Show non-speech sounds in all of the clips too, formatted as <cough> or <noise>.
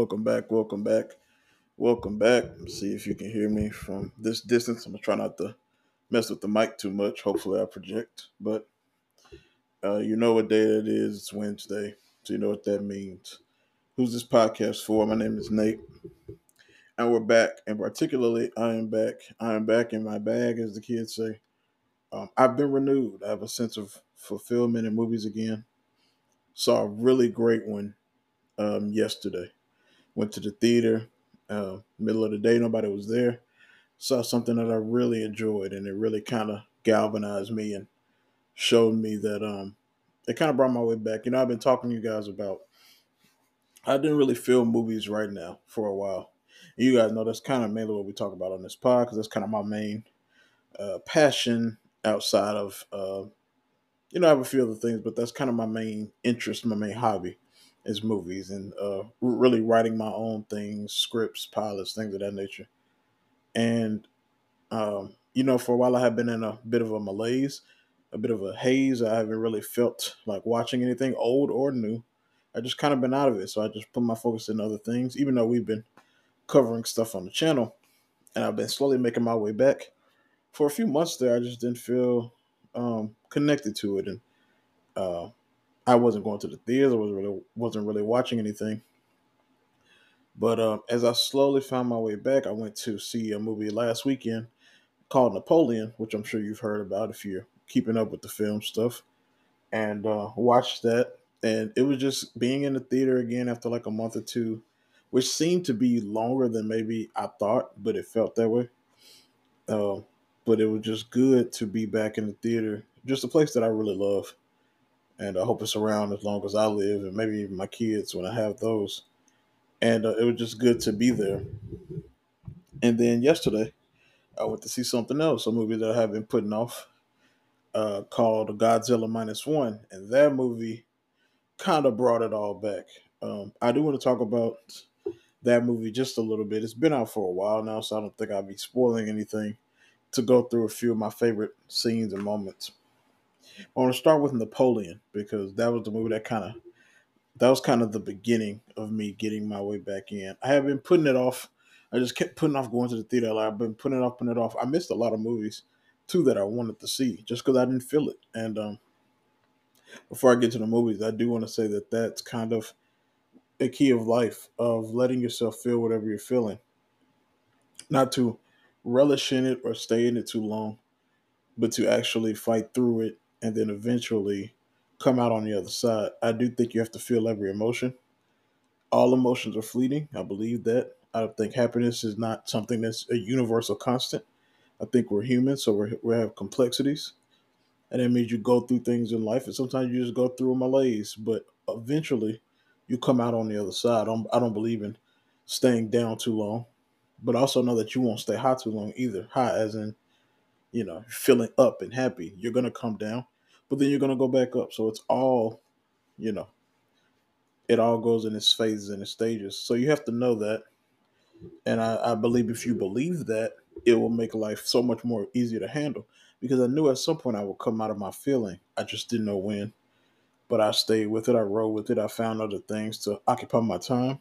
Welcome back, welcome back, welcome back. See if you can hear me from this distance. I'm gonna try not to mess with the mic too much. Hopefully, I project. But uh, you know what day it is. It's Wednesday, so you know what that means. Who's this podcast for? My name is Nate, and we're back. And particularly, I am back. I am back in my bag, as the kids say. Um, I've been renewed. I have a sense of fulfillment in movies again. Saw a really great one um, yesterday. Went to the theater, uh, middle of the day, nobody was there. Saw something that I really enjoyed, and it really kind of galvanized me and showed me that um, it kind of brought my way back. You know, I've been talking to you guys about I didn't really feel movies right now for a while. You guys know that's kind of mainly what we talk about on this pod because that's kind of my main uh, passion outside of, uh, you know, I have a few other things, but that's kind of my main interest, my main hobby is movies and uh, really writing my own things, scripts, pilots, things of that nature. And um, you know, for a while I have been in a bit of a malaise, a bit of a haze. I haven't really felt like watching anything old or new. I just kind of been out of it, so I just put my focus in other things. Even though we've been covering stuff on the channel, and I've been slowly making my way back. For a few months there, I just didn't feel um, connected to it, and uh, I wasn't going to the theaters. I was really wasn't really watching anything. But um, as I slowly found my way back, I went to see a movie last weekend called Napoleon, which I'm sure you've heard about if you're keeping up with the film stuff, and uh, watched that. And it was just being in the theater again after like a month or two, which seemed to be longer than maybe I thought, but it felt that way. Uh, but it was just good to be back in the theater, just a place that I really love and I hope it's around as long as I live, and maybe even my kids when I have those. And uh, it was just good to be there. And then yesterday, I went to see something else, a movie that I have been putting off, uh, called Godzilla Minus One, and that movie kind of brought it all back. Um, I do want to talk about that movie just a little bit. It's been out for a while now, so I don't think I'll be spoiling anything. To go through a few of my favorite scenes and moments. I want to start with Napoleon because that was the movie that kind of that was kind of the beginning of me getting my way back in. I have been putting it off. I just kept putting off going to the theater. Like I've been putting it off, putting it off. I missed a lot of movies too that I wanted to see just because I didn't feel it. And um, before I get to the movies, I do want to say that that's kind of a key of life of letting yourself feel whatever you're feeling, not to relish in it or stay in it too long, but to actually fight through it and then eventually come out on the other side. I do think you have to feel every emotion. All emotions are fleeting. I believe that. I think happiness is not something that's a universal constant. I think we're human, so we we have complexities, and that means you go through things in life, and sometimes you just go through a malaise. But eventually, you come out on the other side. I don't, I don't believe in staying down too long, but also know that you won't stay high too long either. High as in you know, feeling up and happy, you're going to come down, but then you're going to go back up. So it's all, you know, it all goes in its phases and its stages. So you have to know that. And I, I believe if you believe that, it will make life so much more easier to handle because I knew at some point I would come out of my feeling. I just didn't know when. But I stayed with it. I rode with it. I found other things to occupy my time.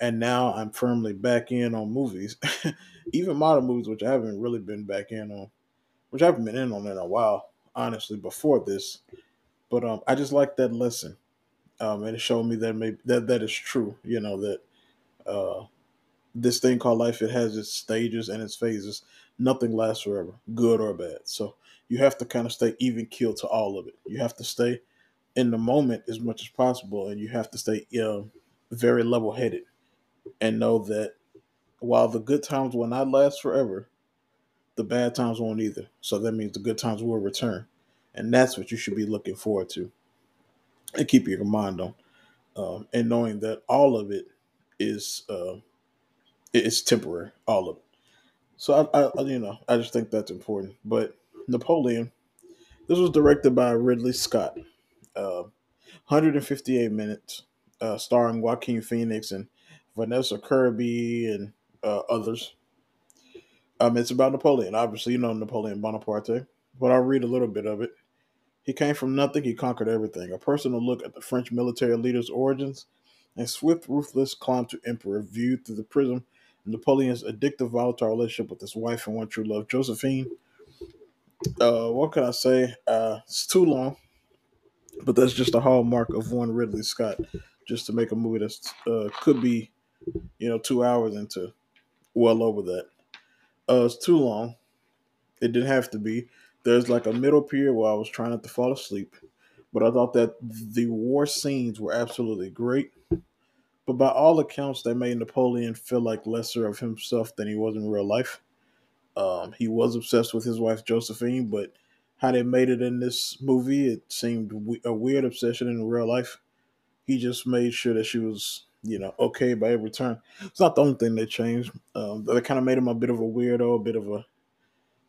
And now I'm firmly back in on movies, <laughs> even modern movies, which I haven't really been back in on which I haven't been in on in a while, honestly, before this. But um, I just like that lesson, um, and it showed me that maybe that that is true. You know that uh, this thing called life it has its stages and its phases. Nothing lasts forever, good or bad. So you have to kind of stay even keel to all of it. You have to stay in the moment as much as possible, and you have to stay know, very level headed and know that while the good times will not last forever, the bad times won't either. So that means the good times will return. And that's what you should be looking forward to and keep your mind on. Um, and knowing that all of it is uh, it's temporary, all of it. So I, I, you know, I just think that's important. But Napoleon, this was directed by Ridley Scott, uh, 158 minutes, uh, starring Joaquin Phoenix and Vanessa Kirby and uh, others. Um, it's about Napoleon. Obviously, you know Napoleon Bonaparte, but I'll read a little bit of it. He came from nothing, he conquered everything. A personal look at the French military leader's origins and swift, ruthless climb to emperor viewed through the prism of Napoleon's addictive, volatile relationship with his wife and one true love, Josephine. Uh, what can I say? Uh, it's too long, but that's just a hallmark of one Ridley Scott. Just to make a movie that uh, could be, you know, two hours into well over that. Uh, it's too long. It didn't have to be. There's like a middle period where I was trying not to fall asleep, but I thought that the war scenes were absolutely great. But by all accounts, they made Napoleon feel like lesser of himself than he was in real life. Um, he was obsessed with his wife Josephine, but how they made it in this movie, it seemed a weird obsession in real life. He just made sure that she was, you know, okay by every turn. It's not the only thing that changed. Um, they kind of made him a bit of a weirdo, a bit of a,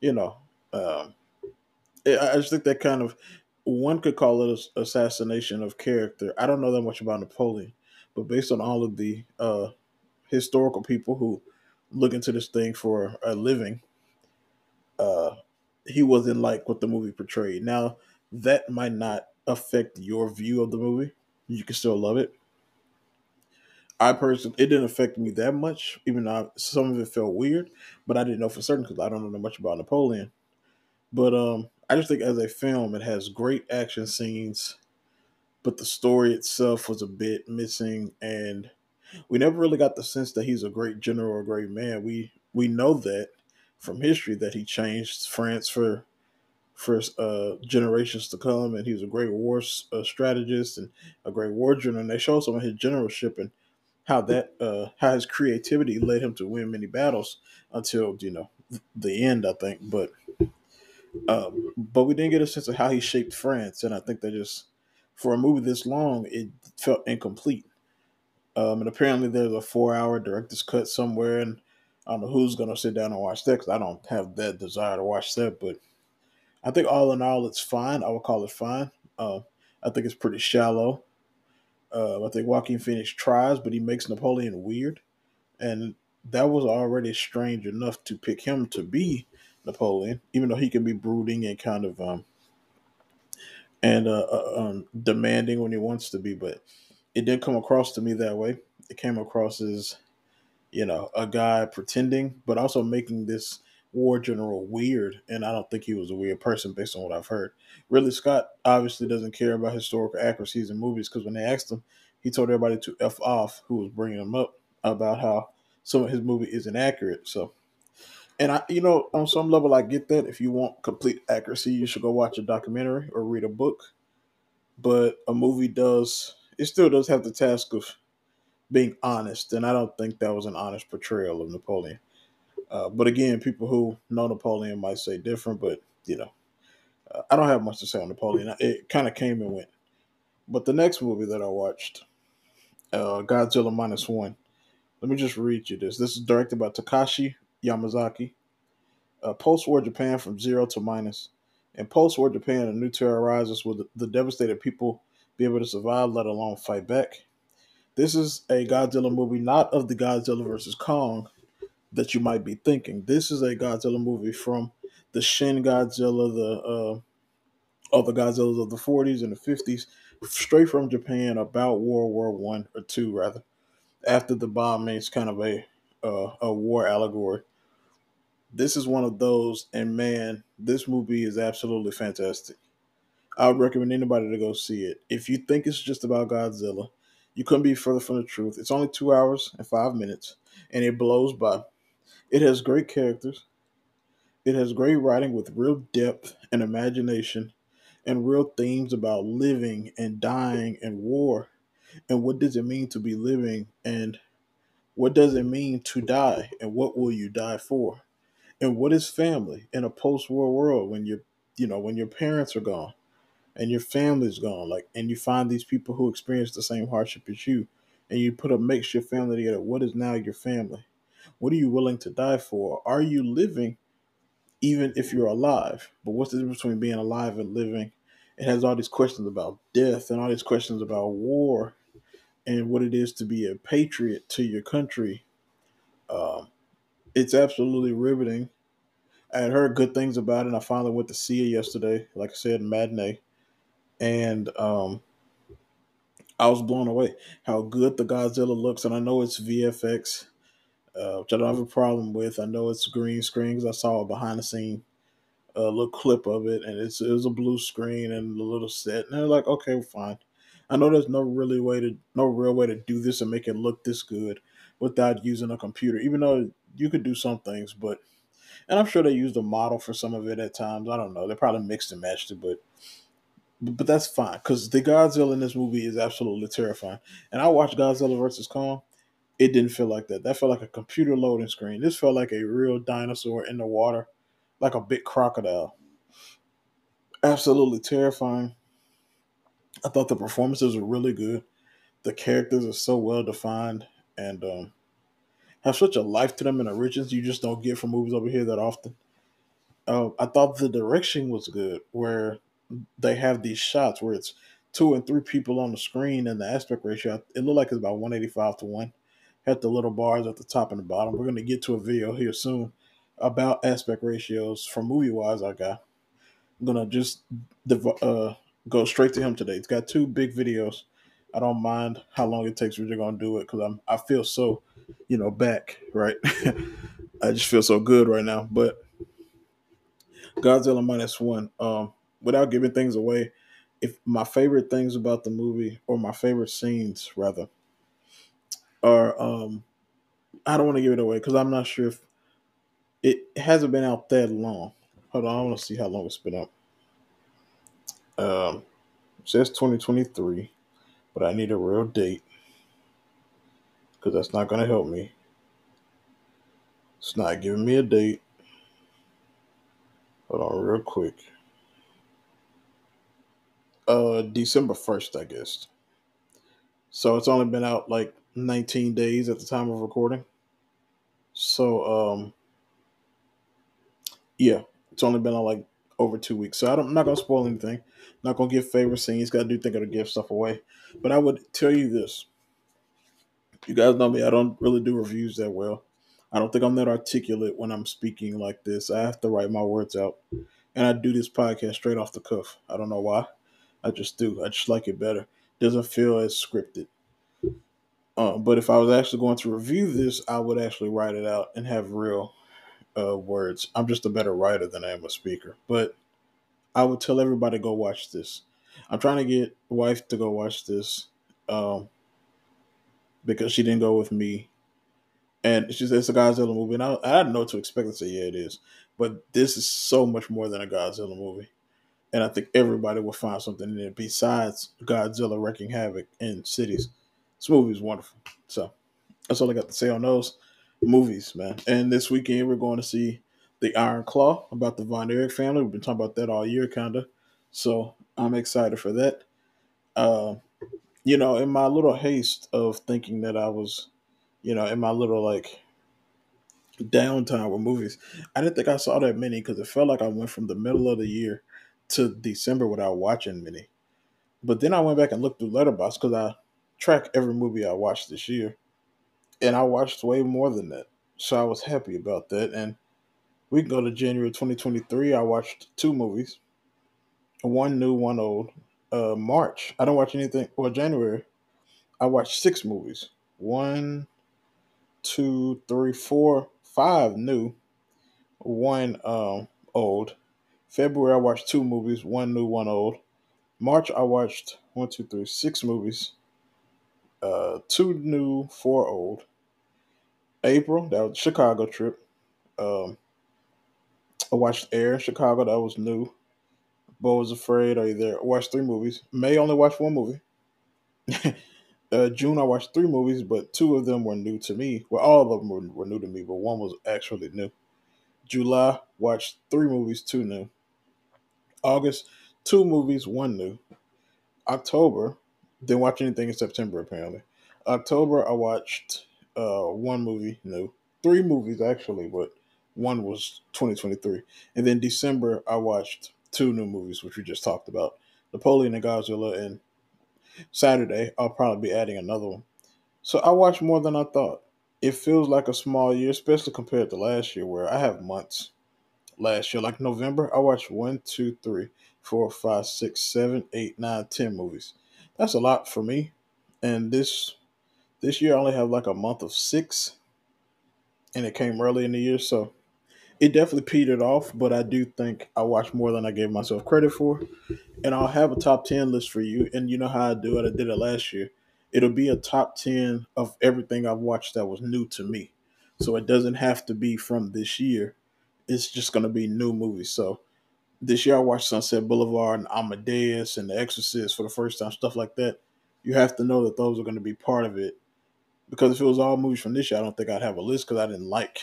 you know, um, I just think that kind of one could call it assassination of character. I don't know that much about Napoleon, but based on all of the uh, historical people who look into this thing for a living, uh, he wasn't like what the movie portrayed. Now that might not affect your view of the movie. You can still love it. I personally, it didn't affect me that much, even though some of it felt weird. But I didn't know for certain because I don't know much about Napoleon. But um, I just think as a film, it has great action scenes, but the story itself was a bit missing, and we never really got the sense that he's a great general or a great man. We we know that from history that he changed France for for uh, generations to come, and he was a great war uh, strategist and a great war general. And they show some of his generalship and how that uh, how his creativity led him to win many battles until you know the end. I think, but um, but we didn't get a sense of how he shaped France, and I think that just for a movie this long, it felt incomplete. Um, and apparently, there's a four-hour director's cut somewhere, and I don't know who's gonna sit down and watch that because I don't have that desire to watch that. But I think all in all, it's fine. I would call it fine. Uh, I think it's pretty shallow. Uh, I think Joaquin Phoenix tries, but he makes Napoleon weird, and that was already strange enough to pick him to be Napoleon, even though he can be brooding and kind of um and uh, uh, um, demanding when he wants to be, but it didn't come across to me that way. It came across as you know a guy pretending, but also making this war general weird, and I don't think he was a weird person based on what I've heard. Ridley Scott obviously doesn't care about historical accuracies in movies because when they asked him, he told everybody to f off who was bringing him up about how some of his movie isn't accurate. So and I, you know, on some level, I get that. If you want complete accuracy, you should go watch a documentary or read a book. But a movie does, it still does have the task of being honest, and I don't think that was an honest portrayal of Napoleon. Uh, but again, people who know Napoleon might say different, but you know, uh, I don't have much to say on Napoleon. It kind of came and went. But the next movie that I watched, uh, Godzilla minus one. Let me just read you this. This is directed by Takashi Yamazaki. Uh, post-war Japan from zero to minus. In post-war Japan, a new terror arises. Will the, the devastated people be able to survive, let alone fight back? This is a Godzilla movie, not of the Godzilla versus Kong that you might be thinking. This is a Godzilla movie from the Shin Godzilla, the uh, of the Godzillas of the 40s and the 50s, straight from Japan about World War One or two, rather. After the bombings, kind of a uh, a war allegory. This is one of those, and man, this movie is absolutely fantastic. I would recommend anybody to go see it. If you think it's just about Godzilla, you couldn't be further from the truth. It's only two hours and five minutes, and it blows by. It has great characters. It has great writing with real depth and imagination, and real themes about living and dying and war, and what does it mean to be living and what does it mean to die and what will you die for? And what is family in a post-war world when you you know, when your parents are gone and your family's gone, like and you find these people who experience the same hardship as you and you put a makeshift family together, what is now your family? What are you willing to die for? Are you living even if you're alive? But what's the difference between being alive and living? It has all these questions about death and all these questions about war and what it is to be a patriot to your country. Um, it's absolutely riveting. I had heard good things about it. And I finally went to see it yesterday, like I said, matinee, and um, I was blown away how good the Godzilla looks, and I know it's VFX, uh, which I don't have a problem with. I know it's green screen because I saw a behind the scene uh, little clip of it, and it's it was a blue screen and a little set, and they're like, okay, fine. I know there's no really way to no real way to do this and make it look this good without using a computer, even though you could do some things, but and I'm sure they used a model for some of it at times. I don't know. They probably mixed and matched it, but but that's fine because the Godzilla in this movie is absolutely terrifying. And I watched Godzilla versus Kong it didn't feel like that. That felt like a computer loading screen. This felt like a real dinosaur in the water, like a big crocodile. Absolutely terrifying. I thought the performances were really good. The characters are so well defined and um, have such a life to them and a richness you just don't get from movies over here that often. Uh, I thought the direction was good, where they have these shots where it's two and three people on the screen and the aspect ratio. It looked like it's about 185 to 1 at the little bars at the top and the bottom. We're going to get to a video here soon about aspect ratios from movie wise. I got. I'm going to just uh, go straight to him today. It's got two big videos. I don't mind how long it takes. We're just going to do it because I'm I feel so, you know, back right. <laughs> I just feel so good right now. But Godzilla minus one. Um, without giving things away, if my favorite things about the movie or my favorite scenes rather are um I don't want to give it away because I'm not sure if it hasn't been out that long. Hold on, I want to see how long it's been out. Um, says 2023, but I need a real date because that's not going to help me. It's not giving me a date. Hold on, real quick uh December 1st, I guess. So it's only been out like 19 days at the time of recording. So um yeah, it's only been on like over two weeks. So I am not gonna spoil anything. Not gonna give favorite scenes. Gotta do think of to give stuff away. But I would tell you this. You guys know me, I don't really do reviews that well. I don't think I'm that articulate when I'm speaking like this. I have to write my words out. And I do this podcast straight off the cuff. I don't know why. I just do. I just like it better. Doesn't feel as scripted. Uh, but if I was actually going to review this, I would actually write it out and have real uh, words. I'm just a better writer than I am a speaker. But I would tell everybody go watch this. I'm trying to get wife to go watch this um, because she didn't go with me. And she said it's a Godzilla movie. And I, I didn't know what to expect. I said, yeah, it is. But this is so much more than a Godzilla movie and I think everybody will find something in it besides Godzilla wrecking havoc in cities. This movie is wonderful. So that's all I got to say on those movies, man. And this weekend we're going to see the Iron Claw about the Von Erich family. We've been talking about that all year, kinda. So I'm excited for that. Uh, you know, in my little haste of thinking that I was, you know, in my little like downtime with movies, I didn't think I saw that many because it felt like I went from the middle of the year to December without watching many. But then I went back and looked through Letterboxd because I track every movie I watched this year, and I watched way more than that. So I was happy about that. And we can go to January 2023. I watched two movies, one new, one old. Uh, March, I don't watch anything. Well, January, I watched six movies. One, two, three, four, five new, one um, old, February, I watched two movies, one new, one old. March, I watched one, two, three, six movies, uh, two new, four old. April, that was Chicago trip. Um, I watched Air in Chicago, that was new. Beau was Afraid, Are You There? Watched three movies. May only watched one movie. <laughs> uh, June, I watched three movies, but two of them were new to me. Well, all of them were, were new to me, but one was actually new. July, watched three movies, two new. August, two movies, one new. October, didn't watch anything in September apparently. October, I watched uh, one movie new, three movies actually, but one was 2023. And then December, I watched two new movies, which we just talked about Napoleon and Godzilla. And Saturday, I'll probably be adding another one. So I watched more than I thought. It feels like a small year, especially compared to last year, where I have months last year. Like November, I watched one, two, three, four, five, six, seven, eight, nine, ten movies. That's a lot for me. and this this year I only have like a month of six, and it came early in the year, so it definitely petered off. But I do think I watched more than I gave myself credit for, and I'll have a top ten list for you. And you know how I do it. I did it last year. It'll be a top ten of everything I've watched that was new to me. So it doesn't have to be from this year. It's just gonna be new movies. So this year I watched Sunset Boulevard and Amadeus and The Exorcist for the first time, stuff like that. You have to know that those are going to be part of it. Because if it was all movies from this year, I don't think I'd have a list because I didn't like.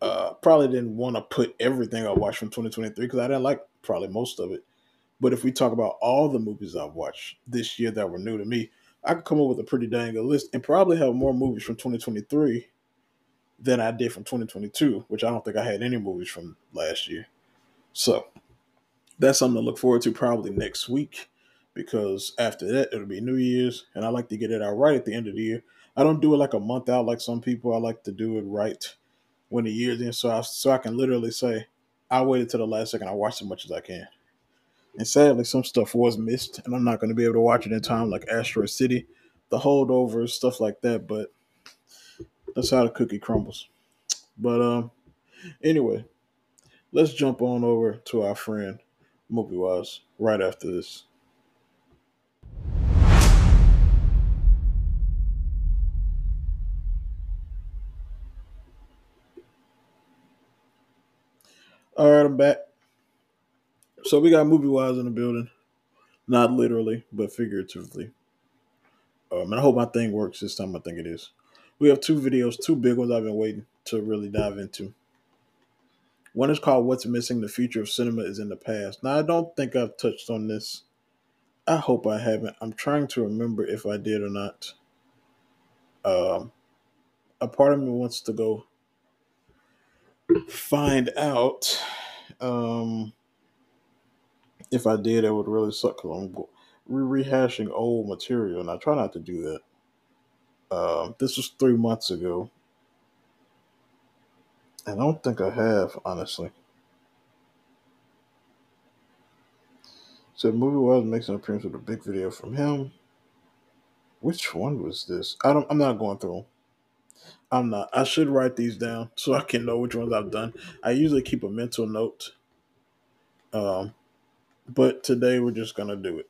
Uh, probably didn't want to put everything I watched from 2023 because I didn't like probably most of it. But if we talk about all the movies I've watched this year that were new to me, I could come up with a pretty dang good list and probably have more movies from 2023 than I did from 2022, which I don't think I had any movies from last year. So that's something to look forward to probably next week because after that it'll be New Year's and I like to get it out right at the end of the year. I don't do it like a month out like some people. I like to do it right when the year's in, so I so I can literally say I waited till the last second. I watched as much as I can. And sadly, some stuff was missed, and I'm not going to be able to watch it in time, like Asteroid City, the holdovers, stuff like that. But that's how the cookie crumbles. But um, anyway, let's jump on over to our friend Movie Wise right after this. All right, I'm back. So we got Movie Wise in the building, not literally, but figuratively. Um, and I hope my thing works this time. I think it is. We have two videos, two big ones I've been waiting to really dive into. One is called What's Missing The Future of Cinema is in the Past. Now, I don't think I've touched on this. I hope I haven't. I'm trying to remember if I did or not. Um, a part of me wants to go find out. Um, if I did, it would really suck because I'm re- rehashing old material, and I try not to do that. Um, this was three months ago. I don't think I have, honestly. So movie wise makes an appearance with a big video from him. Which one was this? I don't. I'm not going through. I'm not. I should write these down so I can know which ones I've done. I usually keep a mental note. Um, but today we're just gonna do it.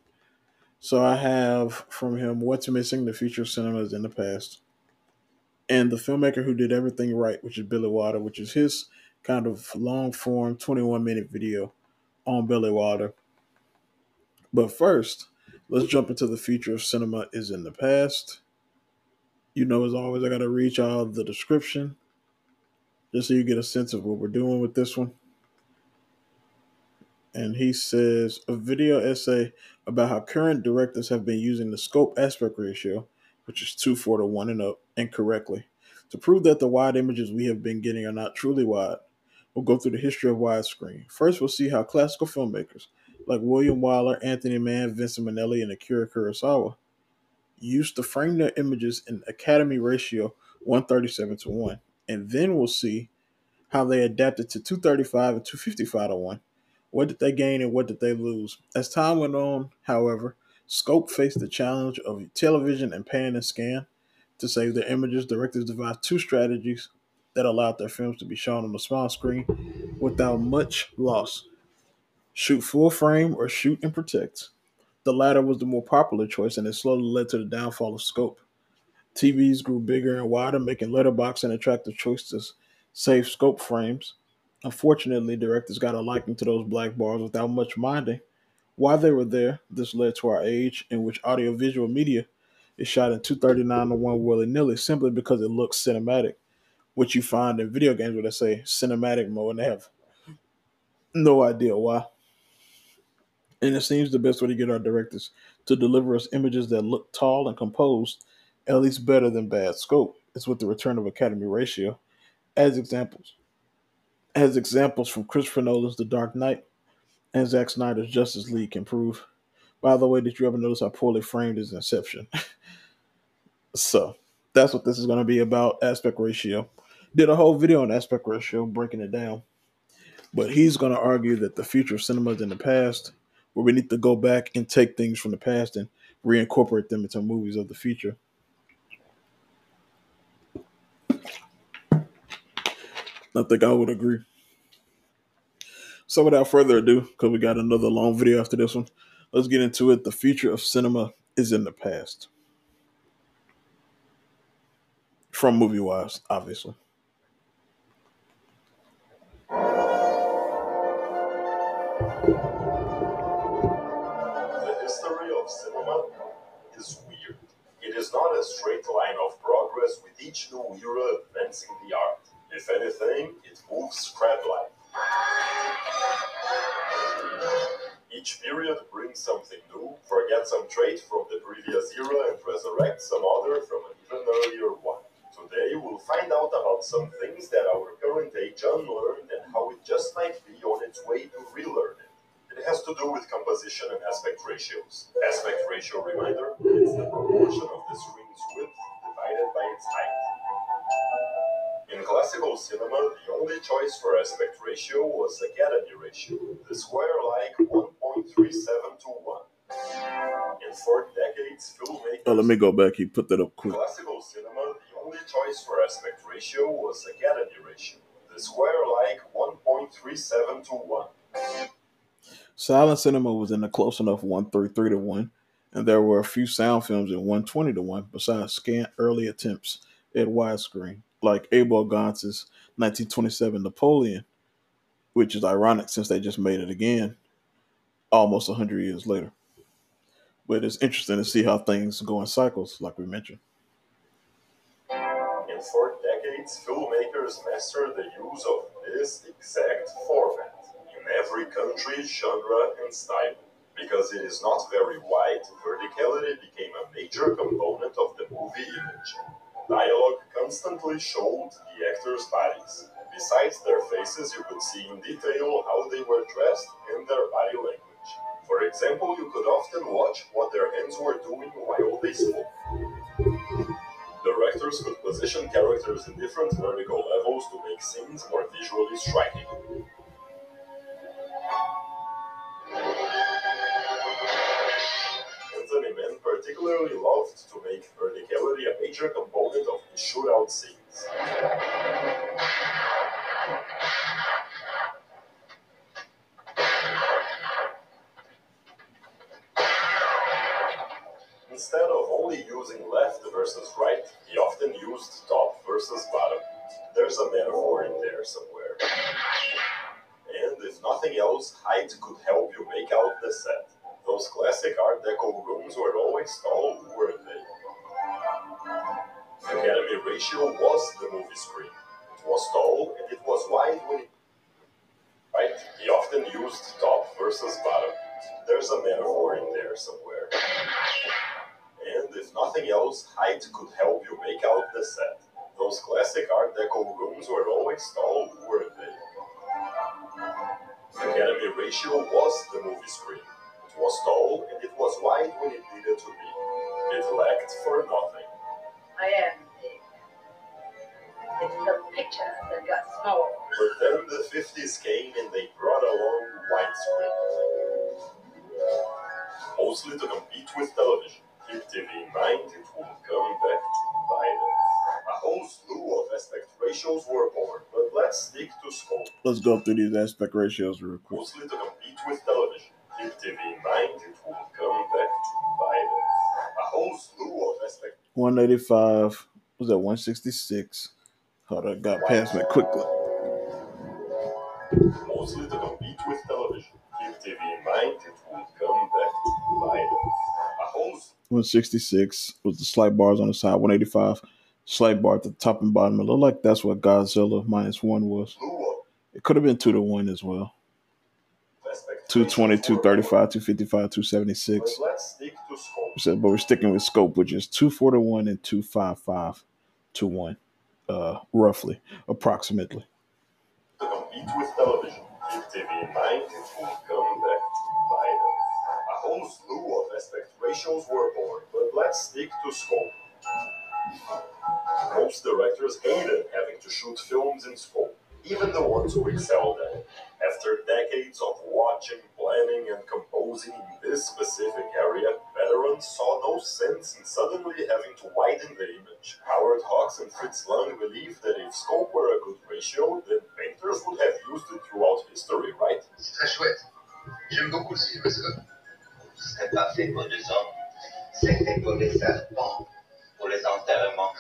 So I have from him "What's Missing: The Future of Cinema in the Past." And the filmmaker who did everything right, which is Billy Wilder, which is his kind of long form 21 minute video on Billy Wilder. But first, let's jump into the future of cinema is in the past. You know, as always, I got to reach out the description just so you get a sense of what we're doing with this one. And he says a video essay about how current directors have been using the scope aspect ratio which is 2 4 to 1 and up, incorrectly. To prove that the wide images we have been getting are not truly wide, we'll go through the history of widescreen. First, we'll see how classical filmmakers like William Wyler, Anthony Mann, Vincent Minnelli, and Akira Kurosawa used to frame their images in Academy ratio 137 to 1. And then we'll see how they adapted to 235 and 255 to 1. What did they gain and what did they lose? As time went on, however, Scope faced the challenge of television and pan and scan. To save their images, directors devised two strategies that allowed their films to be shown on the small screen without much loss shoot full frame or shoot and protect. The latter was the more popular choice, and it slowly led to the downfall of scope. TVs grew bigger and wider, making letterbox an attractive choice to save scope frames. Unfortunately, directors got a liking to those black bars without much minding while they were there, this led to our age in which audiovisual media is shot in 239 to 1 willy nilly simply because it looks cinematic, which you find in video games where they say cinematic mode and they have no idea why. And it seems the best way to get our directors to deliver us images that look tall and composed, at least better than bad scope, is with the return of Academy ratio. As examples, as examples from Christopher Nolan's The Dark Knight, and Zack Snyder's Justice League can prove. By the way, did you ever notice how poorly framed is Inception? <laughs> so that's what this is going to be about aspect ratio. Did a whole video on aspect ratio, breaking it down. But he's going to argue that the future of cinema is in the past, where we need to go back and take things from the past and reincorporate them into movies of the future. I think I would agree. So without further ado, because we got another long video after this one, let's get into it. The future of cinema is in the past. From movie wise, obviously. The history of cinema is weird. It is not a straight line of progress with each new era advancing the art. If anything, it moves crab-like. Each period brings something new, forgets some trait from the previous era and resurrects some other from an even earlier one. Today we'll find out about some things that our current age unlearned and how it just might be on its way to relearn it. It has to do with composition and aspect ratios. Aspect ratio reminder, it's the proportion of the screen's width divided by its height. In classical cinema, the only choice for aspect ratio was Academy ratio, the square like 1.37 to 1. In four decades, filmmakers. Oh, let me go back. He put that up quick. classical cinema, the only choice for aspect ratio was Academy ratio, the square like 1.37 to 1. Silent cinema was in a close enough 133 to 1, and there were a few sound films in 120 to 1, besides scant early attempts at widescreen, like Abel Gance's 1927 Napoleon, which is ironic since they just made it again almost 100 years later. But it's interesting to see how things go in cycles, like we mentioned. In four decades, filmmakers mastered the use of this exact format in every country, genre, and style. Because it is not very wide, verticality became a major component of the movie image. Dialogue constantly showed the actors' bodies. Besides their faces, you could see in detail how they were dressed and their body language. For example, you could often watch what their hands were doing while they spoke. Directors could position characters in different vertical levels to make scenes more visually striking. Anthony Mann particularly loved to make verticality a major component of his shootout scenes. Only using left versus right, he often used top versus bottom. There's a metaphor in there somewhere. And if nothing else, height could help you make out the set. Those classic Art Deco rooms were always tall, weren't they? Academy ratio was the movie screen. It was tall and it was wide when it right. He often used top versus bottom. There's a metaphor in there somewhere. Nothing else, height could help you make out the set. Those classic Art Deco rooms were always tall, weren't they? The Academy ratio was the movie screen. It was tall and it was wide when it needed to be. It lacked for nothing. I am big. It's the picture that got small. But then the 50s came and they brought along widescreen. Mostly to compete with television. Keep TV in mind, it will come back to. A whole slew of aspect ratios were born, but let's stick to scope. Let's go through these aspect ratios real quick. Mostly to compete with television. Keep TV in mind, it will come back to. A whole slew of aspect 185 was that 166. Hold on, got past me quickly. mostly to compete with television. Keep TV in mind, it will come back to us. A whole 166 was the slight bars on the side. 185 slight bar at the top and bottom. It looked like that's what Godzilla minus one was. It could have been two to one as well. 220, 235, 255, 276. But let's stick to scope. So, but we're sticking with scope, which is 240 to 1 and 255 to 1, uh, roughly, approximately. To compete with television. TV in mind, whole slew of aspect ratios were born, but let's stick to scope. Most directors hated having to shoot films in scope, even the ones who excelled at it. After decades of watching, planning, and composing in this specific area, veterans saw no sense in suddenly having to widen the image. Howard Hawks and Fritz Lang believed that if scope were a good ratio, then painters would have used it throughout history, right? C'est très chouette. J'aime beaucoup le cinémascope pas des hommes, c'était pas des serpents pour les enterrements.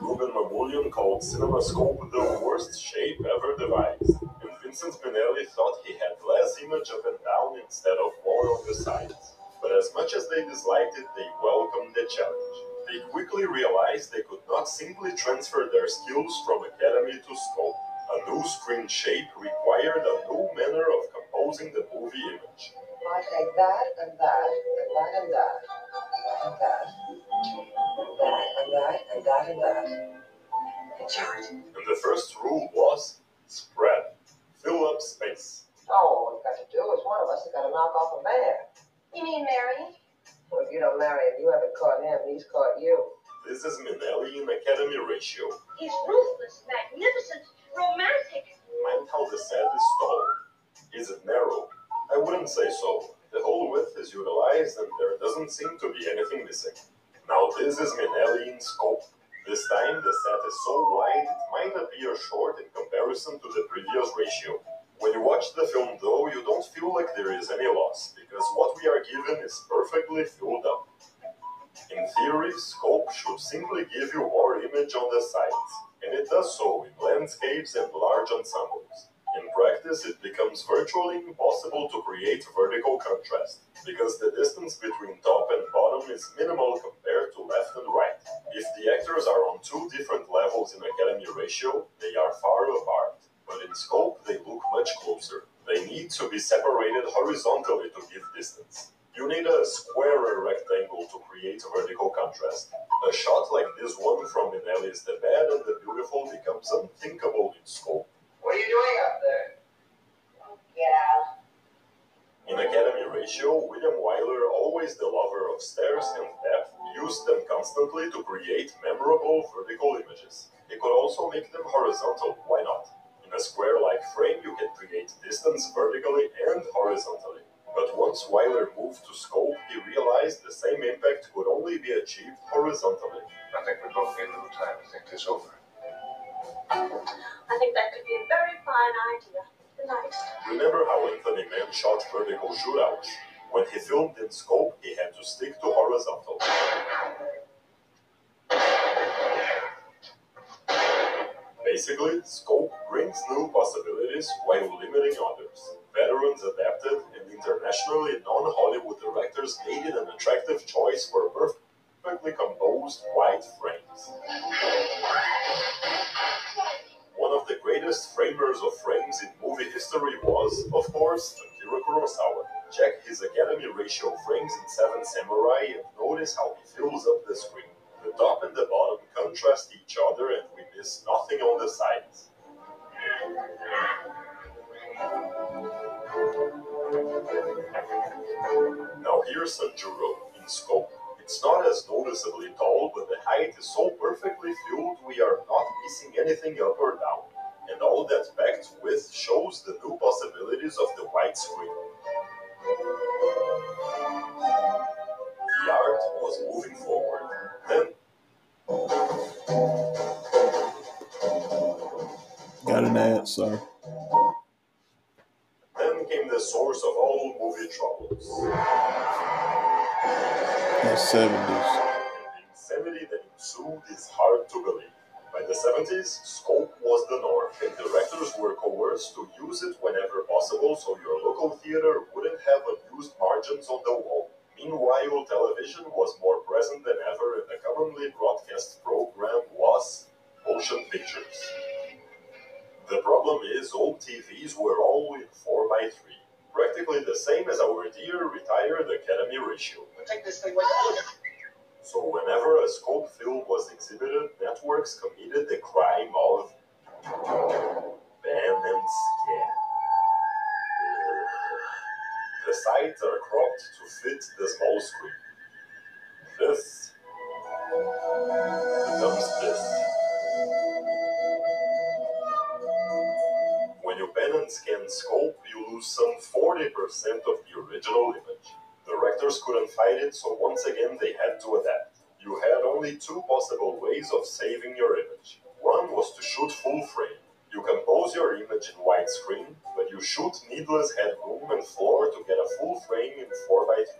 Rouben Mamoulian called CinemaScope the worst shape ever devised, and Vincent Minnelli thought he had less image up and down instead of more on the sides. But as much as they disliked it, they welcomed the challenge. They quickly realized they could not simply transfer their skills from Academy to Scope. A new screen shape required a new manner of composing the movie image. I take that and that and that and that and that and that and that and that and that. A chart. And the first rule was spread. Fill up space. Oh, what we've got to do is one of us has got to knock off a bear. You mean Mary? Well, if you don't marry him, you haven't caught him. He's caught you. This is Minnelli in Academy ratio. He's ruthless, magnificent, romantic. Mind how the set is tall. Is it narrow? I wouldn't say so. The whole width is utilized and there doesn't seem to be anything missing. Now this is Minnelli in scope. This time the set is so wide it might appear short in comparison to the previous ratio. When you watch the film though, you don't feel like there is any loss, because what we are given is perfectly filled up. In theory, scope should simply give you more image on the sides, and it does so in landscapes and large ensembles. In practice, it becomes virtually impossible to create vertical contrast, because the distance between top and bottom is minimal compared to left and right. If the actors are on two different levels in Academy ratio, they are far apart, but in scope they look much closer. They need to be separated horizontally to give distance. You need a squarer rectangle to create vertical contrast. A shot like this one from Minnelli's The Bad and the Beautiful becomes unthinkable in scope. What are you doing up there? Oh, get out. In Academy Ratio, William Wyler, always the lover of stairs and depth, used them constantly to create memorable vertical images. He could also make them horizontal, why not? In a square-like frame, you can create distance vertically and horizontally. But once Wyler moved to scope, he realized the same impact could only be achieved horizontally. I think we both need a little time to think this over. I think that could be a very fine idea. Night. Remember how Anthony Mann shot vertical shootouts? When he filmed in scope, he had to stick to horizontal. Basically, scope brings new possibilities while limiting others. Veterans adapted and internationally known Hollywood directors made it an attractive choice for perfectly composed white frames. One of the greatest framers of frames in movie history was, of course, Akira Kurosawa. Check his Academy ratio frames in Seven Samurai and notice how he fills up the screen. The top and the bottom contrast each other and we miss nothing on the sides. Now here's Sanjuro in scope. It's not as noticeably tall, but the height is so perfectly filled we are not missing anything up or down. And all that packed width shows the new possibilities of the widescreen. The art was moving forward. Then Got an ad, sorry. Then came the source of all movie troubles. The 70s. The insanity that ensued is hard to believe. By the 70s, scope was the norm, and directors were coerced to use it whenever possible so your local theater wouldn't have unused margins on the wall. Meanwhile, television was more present than ever, and the commonly broadcast program was motion pictures. The problem is, old TVs were all in 4x3, practically the same as our dear retired Academy ratio. This thing like So whenever a scope film was exhibited, networks committed the crime of pan and scan. Uh, the sides are cropped to fit the small screen. This becomes this. When you pan and scan scope, you lose some 40% of the original image. Directors couldn't fight it, so once again they had to adapt. You had only two possible ways of saving your image. One was to shoot full frame. You compose your image in widescreen, but you shoot needless headroom and floor to get a full frame in 4x3.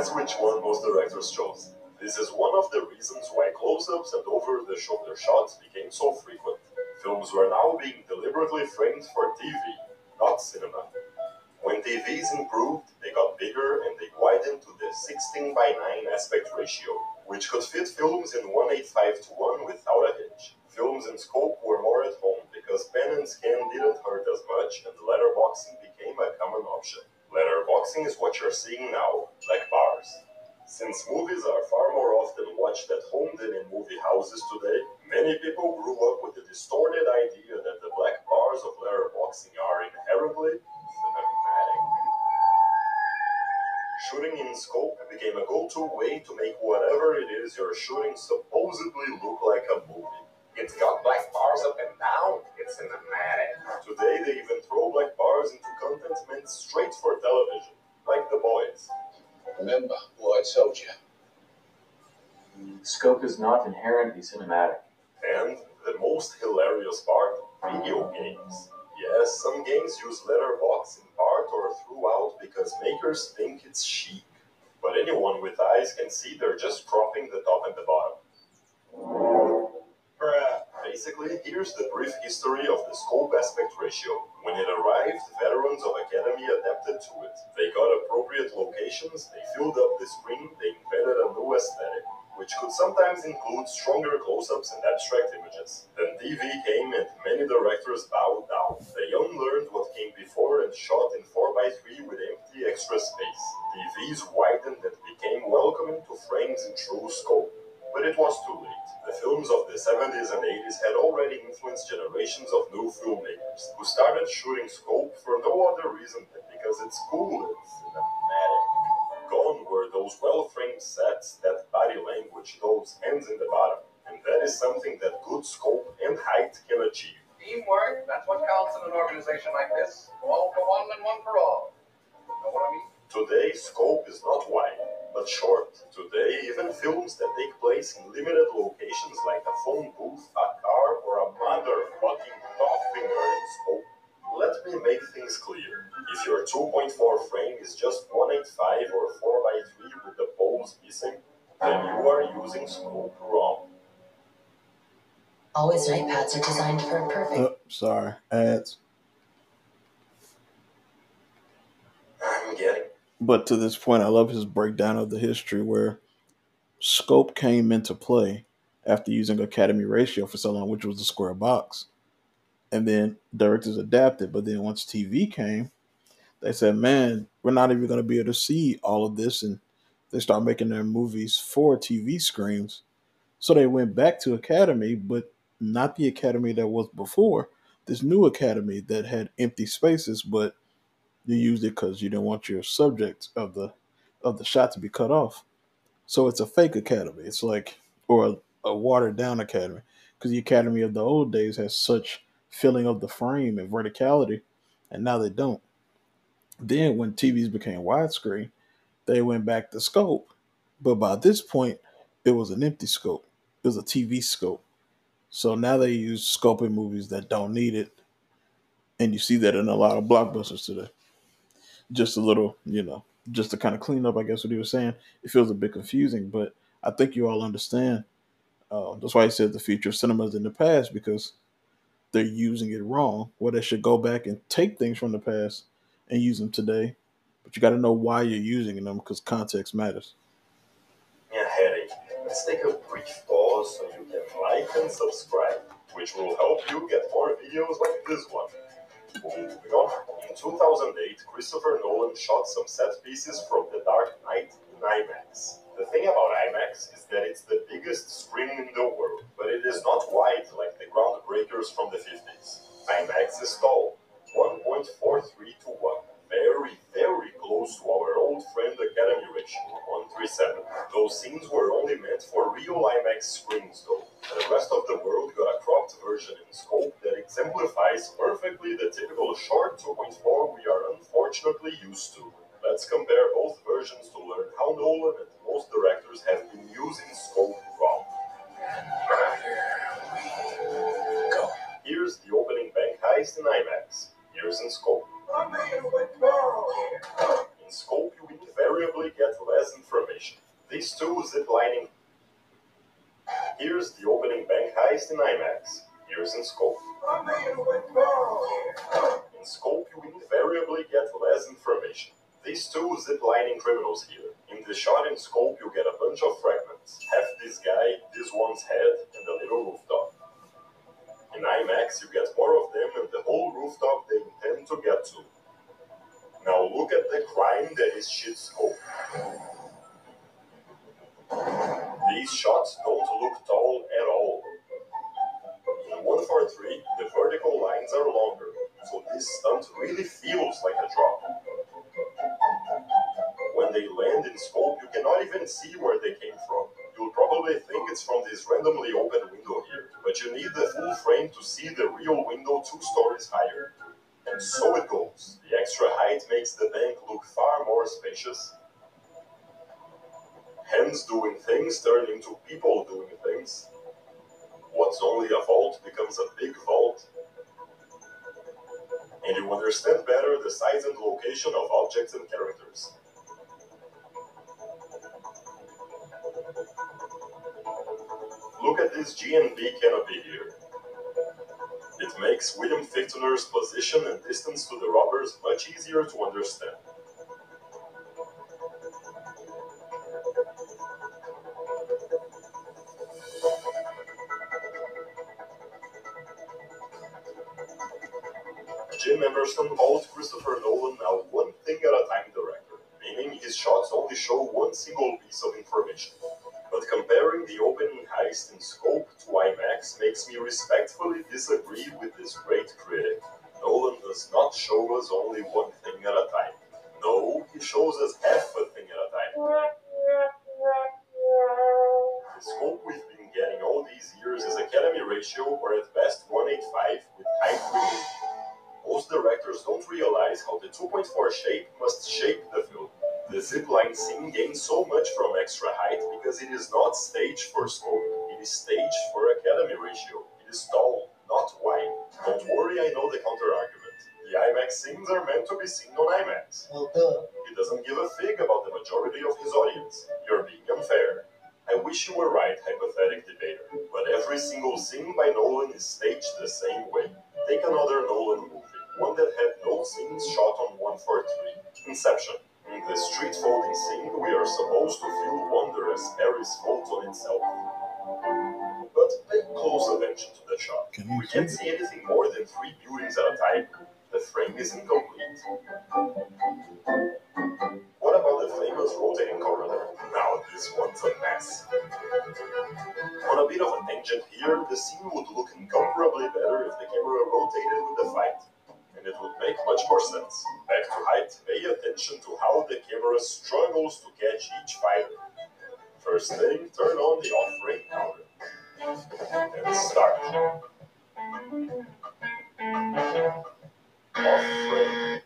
Guess which one most directors chose? This is one of the reasons why close-ups and over-the-shoulder shots became so frequent. Films were now being deliberately framed for TV, not cinema. When TVs improved, they got bigger and they widened to the 16 by 9 aspect ratio, which could fit films in 185 to 1 without a hitch. Films in scope were more at home because pan and scan didn't hurt as much and letterboxing became a common option. Letterboxing is what you're seeing now, like bars. Since movies are far more often watched at home than in movie houses today, many people grew up with the distorted idea that the black bars of letterboxing are inherently cinematic. Shooting in scope became a go-to way to make whatever it is you're shooting supposedly look like a movie. It's got black bars up and down. It's cinematic. Today they even throw black bars into content meant straight for television, like The Boys. Remember what I told you. Scope is not inherently cinematic. And the most hilarious part, video games. Yes, some games use letterbox in part or throughout because makers think it's chic. But anyone with eyes can see they're just cropping the top and the bottom. Basically, here's the brief history of the scope aspect ratio. When it arrived, veterans of Academy adapted to it. They got appropriate locations, they filled up the screen, they invented a new aesthetic, which could sometimes include stronger close-ups and abstract images. Then TV came and many directors bowed down. They unlearned what came before and shot in 4x3 with empty extra space. TVs widened and became welcoming to frames in true scope. But it was too late. Films of the 70s and 80s had already influenced generations of new filmmakers who started shooting scope for no other reason than because it's cool and cinematic. Gone were those well framed sets, that body language, those hands in the bottom. And that is something that good scope and height can achieve. Teamwork, that's what counts in an organization like this. All for one and one for all. You Know what I mean? Today, scope is not wide, but short. Today, even films that take place in limited locations like a phone booth, a car, or a motherfucking dog finger in scope. Let me make things clear. If your 2.4 frame is just 185 or 4x3 with the poles missing, then you are using scope wrong. Always night pads are designed for a perfect. Oh, sorry, ads. I'm getting But to this point, I love his breakdown of the history where scope came into play after using Academy ratio for so long, which was the square box. And then directors adapted. But then once TV came, they said, man, we're not even going to be able to see all of this. And they start making their movies for TV screens. So they went back to Academy, but not the Academy that was before. This new Academy that had empty spaces, but you used it because you didn't want your subject of the of the shot to be cut off. So it's a fake academy. It's like or a, a watered down academy because the academy of the old days has such filling of the frame and verticality, and now they don't. Then when TVs became widescreen, they went back to scope, but by this point, it was an empty scope. It was a TV scope. So now they use scope in movies that don't need it, and you see that in a lot of blockbusters today just a little, you know, just to kind of clean up, I guess what he was saying. It feels a bit confusing, but I think you all understand. Uh, that's why he said the future of cinema is in the past because they're using it wrong. Where they should go back and take things from the past and use them today. But you got to know why you're using them because context matters. Yeah, headache. Let's take a brief pause so you can like and subscribe, which will help you get more videos Moving on, in 2008, Christopher Nolan shot some set pieces from The Dark Knight in IMAX. The thing about IMAX is that it's the biggest screen in the world, but it is not wide like the groundbreakers from the 50s. IMAX is tall, 1.43 to 1. Very, very close to our old friend Academy ratio, 137. Those scenes were only meant for real IMAX screens though, and the rest of the world got a cropped version in scope that exemplifies perfectly the typical short 2.4 we are unfortunately used to. Let's compare both versions to learn how Nolan and most directors have been using scope wrong. Here's the opening bank heist in IMAX. Here's in scope. In scope, you invariably get less information. These two ziplining. Here's the opening bank heist in IMAX. Here's in scope. In scope, you invariably get less information. These two ziplining criminals here. In the shot in scope, you get a bunch of fragments. Half this guy, this one's head, and a little rooftop. In IMAX, you get more of them and the whole rooftop they intend to get to. Now look at the crime that is shit scope. These shots don't look tall at all. In 143, the vertical lines are longer, so this stunt really feels like a drop. When they land in scope, you cannot even see where they came from. You'll probably think it's from this randomly open window here, but you need the full frame to see the real window two stories higher. And so it goes. The extra height makes the bank look far more spacious. Hands doing things turn into people doing things. What's only a vault becomes a big vault. And you understand better the size and location of objects and characters. Look at this GNB canopy here. It makes William Fichtner's position and distance to the robbers much easier to understand. Jim Emerson called Christopher Nolan a one thing at a time director, meaning his shots only show one single piece of information. Extra height because it is not staged for scope, it is staged for Academy ratio. It is tall, not wide. Don't worry, I know the counter argument. The IMAX scenes are meant to be seen on IMAX. Well, duh. He doesn't give a fig about the majority of his audience. You're being unfair. I wish you were right, hypothetic debater, but every single scene by Nolan is staged the same way. Take another Nolan movie, one that had no scenes shot on 143. Inception. In the street folding scene, we are supposed to feel wonder as Paris folds on itself. But pay close attention to the shot. Can We can't see anything more than three buildings at a time. The frame is incomplete. What about the famous rotating corridor? Now this one's a mess. On a bit of a tangent here, the scene would look incomparably better if the camera rotated with the fight. And it would make much more sense. Back to height, attention to how the camera struggles to catch each fighter. First thing, turn on the off-frame counter. And start. Off-frame.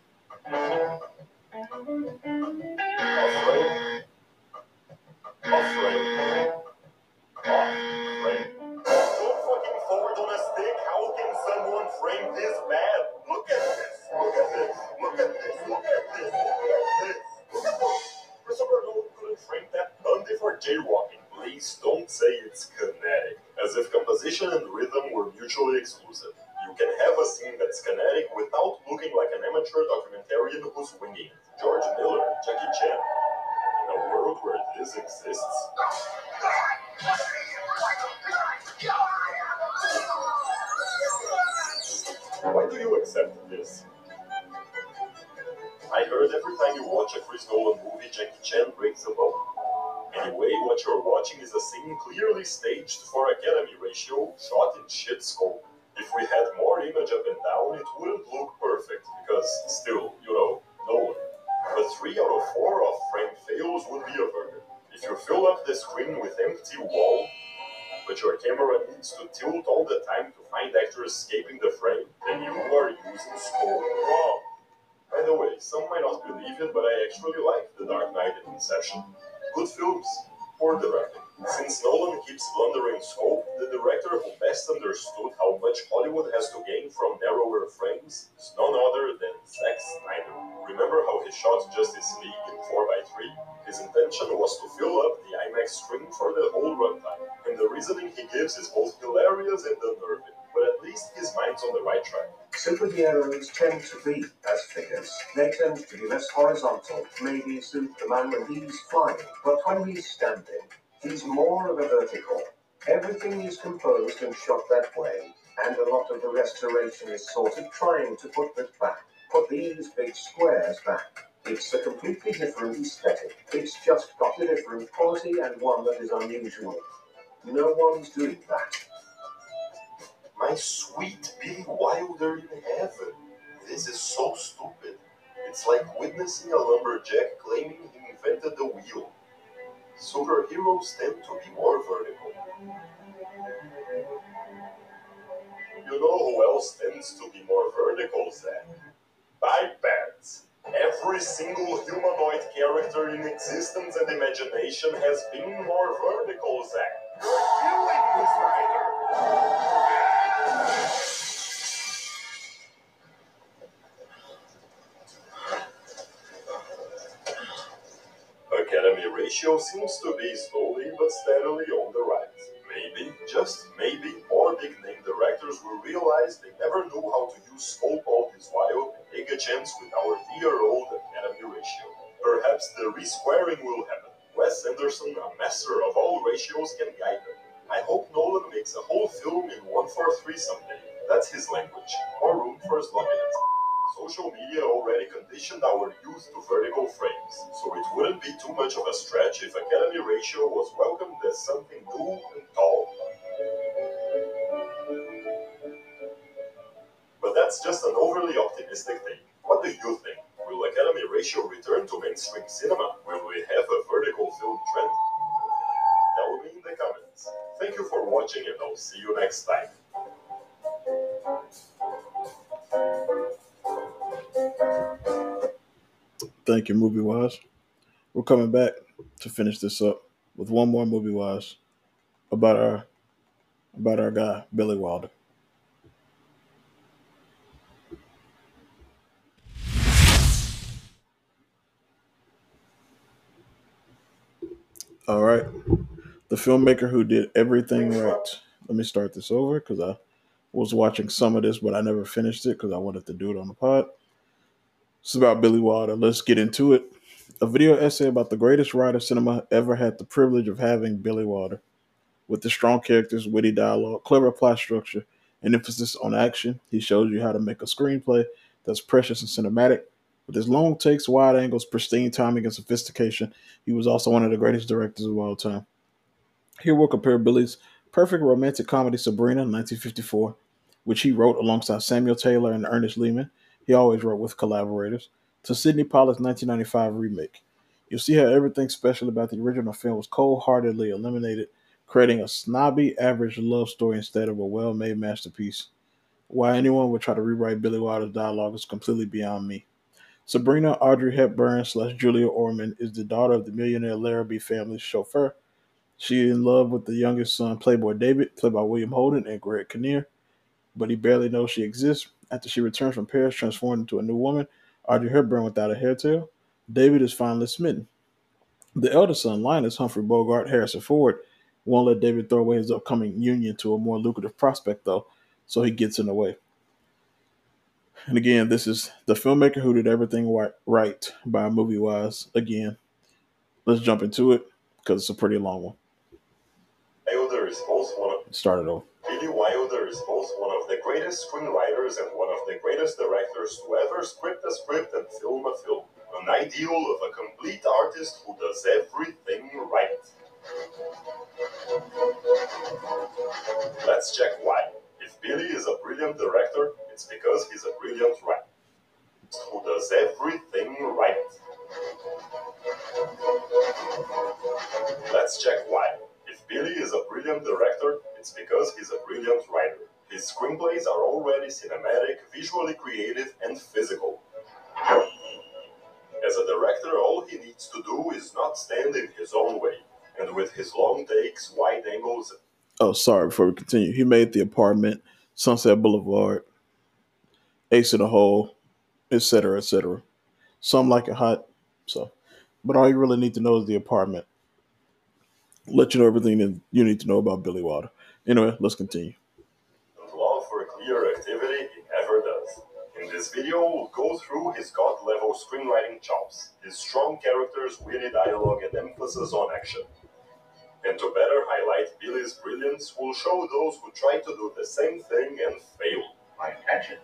Rhythm Superheroes tend to be as figures. They tend to be less horizontal. Maybe Superman when he's flying, but when he's standing, he's more of a vertical. Everything is composed and shot that way, and a lot of the restoration is sort of trying to put that back. Put these big squares back. It's a completely different aesthetic. It's just got a different quality and one that is unusual. No one's doing that. My sweet Billy Wilder in heaven. This is so stupid. It's like witnessing a lumberjack claiming he invented the wheel. Superheroes tend to be more vertical. You know who else tends to be more vertical, Zach? Bipeds. Every single humanoid character in existence and imagination has been more vertical, Zach. You're killing me, Snyder. Ratio seems to be slowly but steadily on the rise. Maybe, just maybe, more big name directors will realize they never knew how to use scope all this while and take a chance with our dear old Academy ratio. Perhaps the resquaring will happen. Wes Anderson, a master of all ratios, can guide them. I hope Nolan makes a whole film in 143 someday. That's his language. More room for sloppiness. Social media already conditioned our youth to vertical frames, so it wouldn't be too much of a stretch if Academy ratio was welcomed as something new and tall. But that's just an overly optimistic thing. What do you think? Will Academy ratio return to mainstream cinema? Will we have a vertical film trend? Tell me in the comments. Thank you for watching and I'll see you next time. Thank you, Movie Wise. We're coming back to finish this up with one more Movie Wise about our about our guy Billy Wilder. All right, the filmmaker who did everything right. Let me start this over because I was watching some of this, but I never finished it because I wanted to do it on the pod. It's about Billy Wilder. Let's get into it. A video essay about the greatest writer cinema ever had the privilege of having Billy Wilder. With the strong characters, witty dialogue, clever plot structure, and emphasis on action, he shows you how to make a screenplay that's precious and cinematic. With his long takes, wide angles, pristine timing, and sophistication, he was also one of the greatest directors of all time. Here we'll compare Billy's perfect romantic comedy Sabrina, 1954, which he wrote alongside Samuel Taylor and Ernest Lehman. He always wrote with collaborators, to Sydney Pollack's 1995 remake. You'll see how everything special about the original film was cold heartedly eliminated, creating a snobby, average love story instead of a well made masterpiece. Why anyone would try to rewrite Billy Wilder's dialogue is completely beyond me. Sabrina Audrey Hepburn slash Julia Ormond is the daughter of the millionaire Larrabee family's chauffeur. She is in love with the youngest son, Playboy David, played by William Holden and Greg Kinnear, but he barely knows she exists. After she returns from Paris, transformed into a new woman, Audrey Hepburn without a hairtail, David is finally smitten. The elder son, Linus Humphrey Bogart Harrison Ford, won't let David throw away his upcoming union to a more lucrative prospect, though, so he gets in the way. And again, this is the filmmaker who did everything right by movie wise. Again, let's jump into it because it's a pretty long one. Wilder is both one of Start it off. Wilder is both one of the greatest screenwriters and one of the greatest directors to ever script a script and film a film. An ideal of a complete artist who does everything right. Let's check why. If Billy is a brilliant director, it's because he's a brilliant writer who does everything right. Let's check why. If Billy is a brilliant director, it's because he's a brilliant writer. His screenplays are already cinematic, visually creative, and physical. As a director, all he needs to do is not stand in his own way, and with his long takes, wide angles, Oh, sorry. Before we continue, he made the apartment, Sunset Boulevard, Ace in the Hole, etc., etc. Some like it hot. So, but all you really need to know is the apartment. Let you know everything that you need to know about Billy Wilder. Anyway, let's continue. and love for clear activity he never does. In this video, we'll go through his god level screenwriting chops, his strong characters, witty dialogue, and emphasis on action. And to better highlight Billy's brilliance, we'll show those who try to do the same thing and fail. My intention.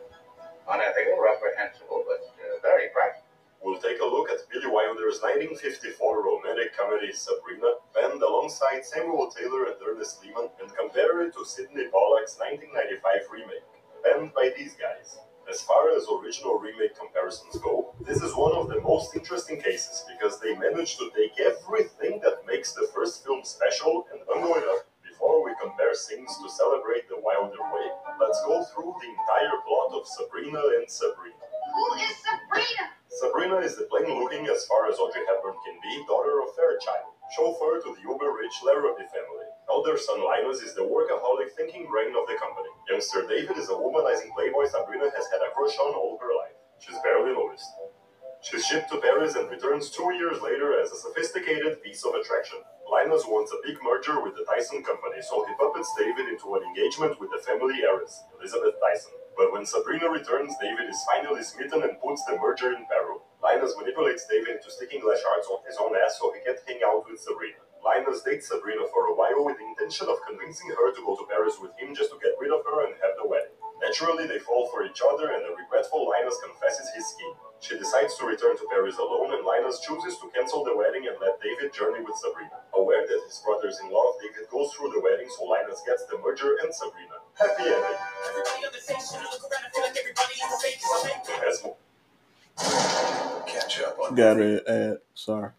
Unethical, reprehensible, but uh, very practical. We'll take a look at Billy Wilder's 1954 romantic comedy Sabrina, penned alongside Samuel Taylor and Ernest Lehman, and compare it to Sydney Pollack's 1995 remake, penned by these guys. As far as original remake comparisons go, this is one of the most interesting cases because they managed to take everything that makes the first film special and bundle it up. Before we compare scenes to celebrate the Wilder way, let's go through the entire plot of Sabrina and Sabrina. Who is Sabrina? Sabrina is the plain looking, as far as Audrey Hepburn can be, daughter of Fairchild, chauffeur to the uber rich Larrabee family. Elder son Linus is the workaholic thinking brain of the company. Youngster David is a womanizing playboy Sabrina has had a crush on all her life. She's barely noticed. She's shipped to Paris and returns two years later as a sophisticated piece of attraction. Linus wants a big merger with the Tyson company, so he puppets David into an engagement with the family heiress, Elizabeth Tyson. But when Sabrina returns, David is finally smitten and puts the merger in peril. Linus manipulates David into sticking glass shards on his own ass so he can hang out with Sabrina. Linus dates Sabrina for a while with the intention of convincing her to go to Paris with him just to get rid of her and have the wedding. Naturally, they fall for each other, and the regretful Linus confesses his scheme. She decides to return to Paris alone, and Linus chooses to cancel the wedding and let David journey with Sabrina. Aware that his brother's in love, David goes through the wedding, so Linus gets the merger and Sabrina. Happy ending. As mo- Catch up on Got it at sorry.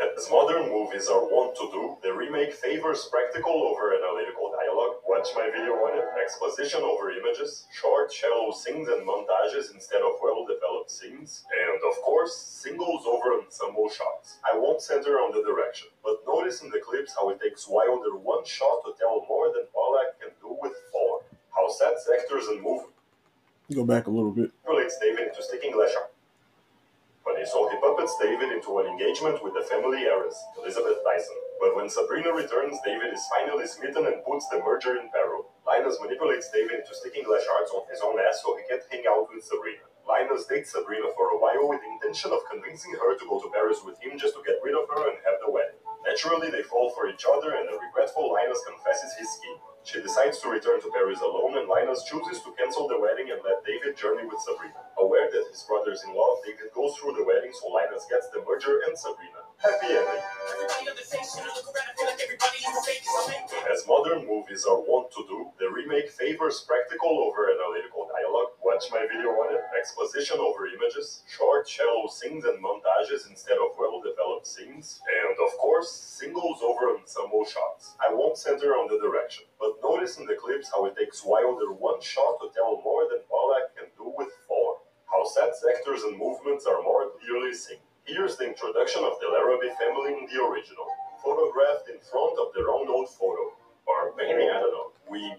As modern movies are wont to do, the remake favors practical over analytical dialogue. Watch my video on it. Exposition over images, short, shallow scenes and montages instead of well-developed scenes, and of course, singles over ensemble shots. I won't center on the direction, but notice in the clips how it takes Wilder one shot to tell more than Pollack can do with four. How sets, actors, and movement Go back a little bit. manipulates David into sticking glass shards. But he so he puppets David into an engagement with the family heiress, Elizabeth Tyson. But when Sabrina returns, David is finally smitten and puts the merger in peril. Linus manipulates David into sticking glass on his own ass so he can't hang out with Sabrina. Linus dates Sabrina for a while with the intention of convincing her to go to Paris with him just to get rid of her and have the wedding. Naturally, they fall for each other, and the regretful Linus confesses his scheme. She decides to return to Paris alone, and Linus chooses to cancel the wedding and let David journey with Sabrina. Aware that his brother's in love, David goes through the wedding, so Linus gets the merger and Sabrina. Happy ending. As modern movies are wont to do, the remake favors practical over analytical. Watch my video on it. Exposition over images, short, shallow scenes and montages instead of well-developed scenes, and of course, singles over ensemble shots. I won't center on the direction, but notice in the clips how it takes Wilder one shot to tell more than Pollack can do with four. How sets, actors, and movements are more clearly seen. Here's the introduction of the Larrabee family in the original, photographed in front of their own old photo. Or maybe, I don't know. We.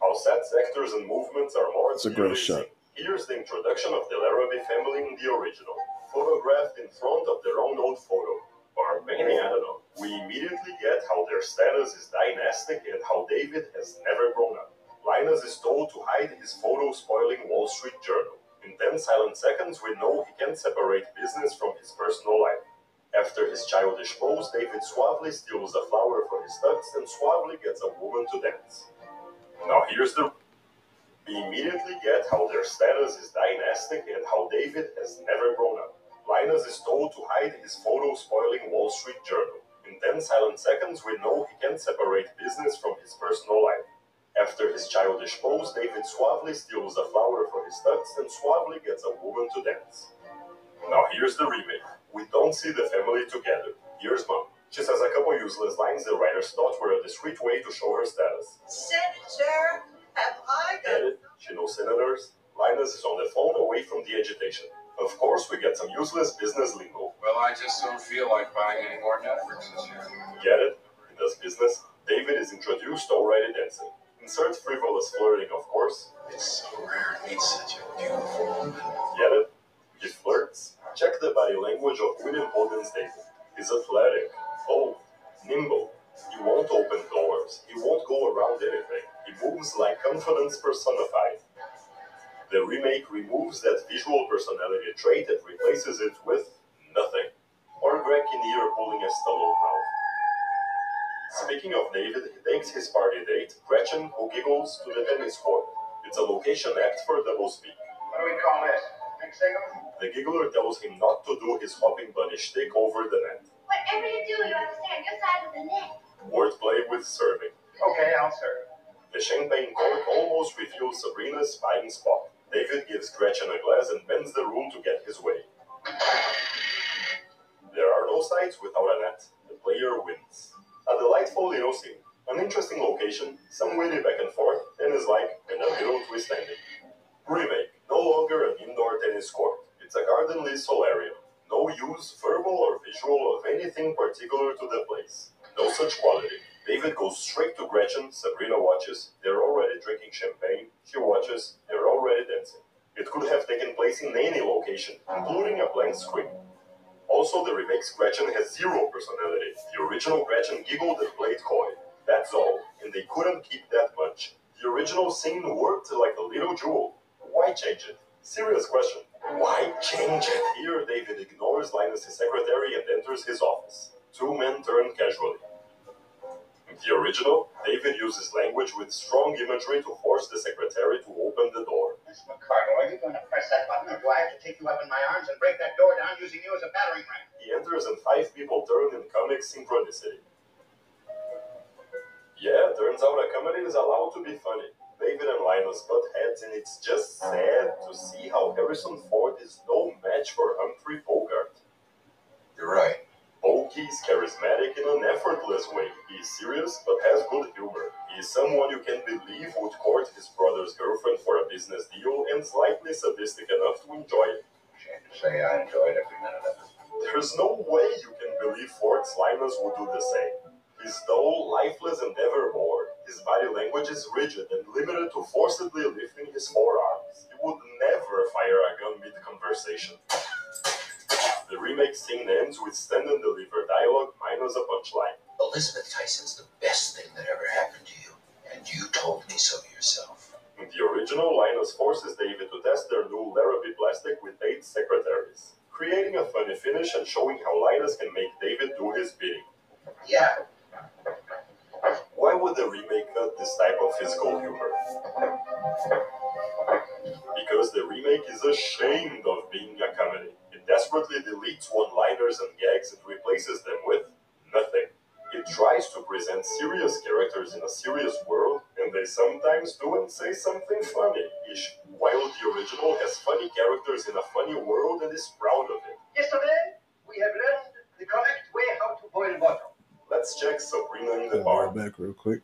How set sectors and movements are more It's a shot. Here's the introduction of the Larrabee family in the original, photographed in front of their own old photo. Or maybe, I don't know. We immediately get how their status is dynastic and how David has never grown up. Linus is told to hide his photo spoiling Wall Street Journal. In 10 silent seconds, we know he can't separate business from his personal life. After his childish pose, David suavely steals a flower from his tux and suavely gets a woman to dance. Now here's the we immediately get how their status is dynastic and how David has never grown up. Linus is told to hide his photo spoiling Wall Street Journal. In 10 silent seconds, we know he can't separate business from his personal life. After his childish pose, David suavely steals a flower for his tux and suavely gets a woman to dance. Now here's the remake. We don't see the family together. Here's mom. She says a couple useless lines the writers thought were a discreet way to show her status. Senator, have I got Edit, she knows senators. Linus is on the phone away from the agitation. Of course, we get some useless business lingo. Well, I just don't feel like buying any more Netflix this year. Get it? He does business. David is introduced already dancing. Insert frivolous flirting, of course. Tells him not to do his hopping bunny take over the net. Whatever you do, you have to stay on your side of the net. Wordplay with serving. Including a screen. Also, the remake's Gretchen has zero personality. The original Gretchen giggled and played coy. That's all, and they couldn't keep that much. The original scene worked like a little jewel. Why change it? Serious question. Why change it? Here, David ignores Linus' secretary and enters his office. Two men turn casually. In the original, David uses language with strong imagery to force the secretary to open the door. Miss McCardle, are you going to press that button, or do I have to take you up in my arms and break that door down using you as a battering ram? He enters and five people turn in comic synchronicity. Yeah, turns out a comedy is allowed to be funny. David and Linus butt heads, and it's just sad to see how Harrison Ford is no match for Humphrey Bogart. You're right. Bogie's charismatic in an effortless way. He is serious but has good humor. He is someone you can believe would court his brother's girlfriend for a business deal and slightly sadistic enough to enjoy it. Shame to say I enjoyed every minute of it. There's no way you can believe Ford's Linus would do the same. He's dull, lifeless, and never bored. His body language is rigid and limited to forcibly lifting his forearms. He would never fire a gun mid conversation. The remake scene ends with stand and deliver dialogue minus a punchline. Elizabeth Tyson's the best thing that ever happened to you. And you told me so yourself. In the original, Linus forces David to test their new Larrabee plastic with eight secretaries, creating a funny finish and showing how Linus can make David do his bidding. Yeah. Why would the remake cut this type of physical humor? Because the remake is ashamed of being a comedy. It desperately deletes one liners and gags and replaces them with nothing. It tries to present serious characters in a serious world, and they sometimes do and say something funny ish, while the original has funny characters in a funny world and is proud of it. Yesterday, we have learned the correct way how to boil water. Let's check Sabrina in the Pull bar. that back real quick.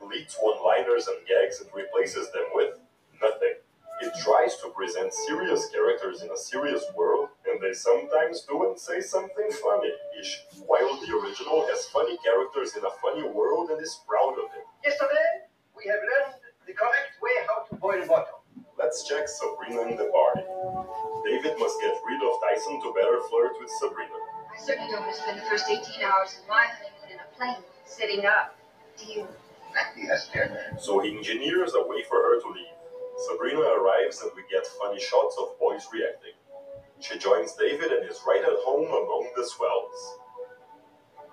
deletes one-liners and gags and replaces them with nothing. It tries to present serious characters in a serious world, and they sometimes do and say something funny-ish, while the original has funny characters in a funny world and is proud of it. Yesterday, we have learned the correct way how to boil water. Let's check Sabrina in the party. David must get rid of Tyson to better flirt with Sabrina. I certainly don't want to spend the first 18 hours of my honeymoon in a plane, sitting up. Do you? Yes, dear. So he engineers a way for her to leave. Sabrina arrives and we get funny shots of boys reacting. She joins David and is right at home among the swells.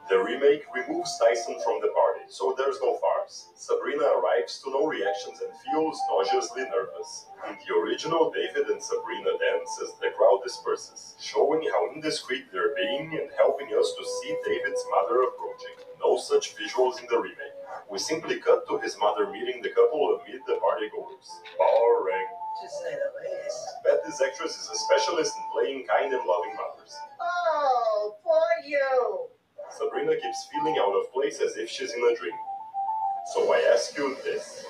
The remake removes Tyson from the party. So there's no farce. Sabrina arrives to no reactions and feels nauseously nervous. In the original, David and Sabrina dance as the crowd disperses, showing how indiscreet they're being and helping us to see David's mother approaching. No such visuals in the remake. We simply cut to his mother meeting the couple amid the partygoers. Boring. To say the least. Bet this actress is a specialist in playing kind and loving mothers. Oh, poor you. Sabrina keeps feeling out of place as if she's in a dream. So I ask you this.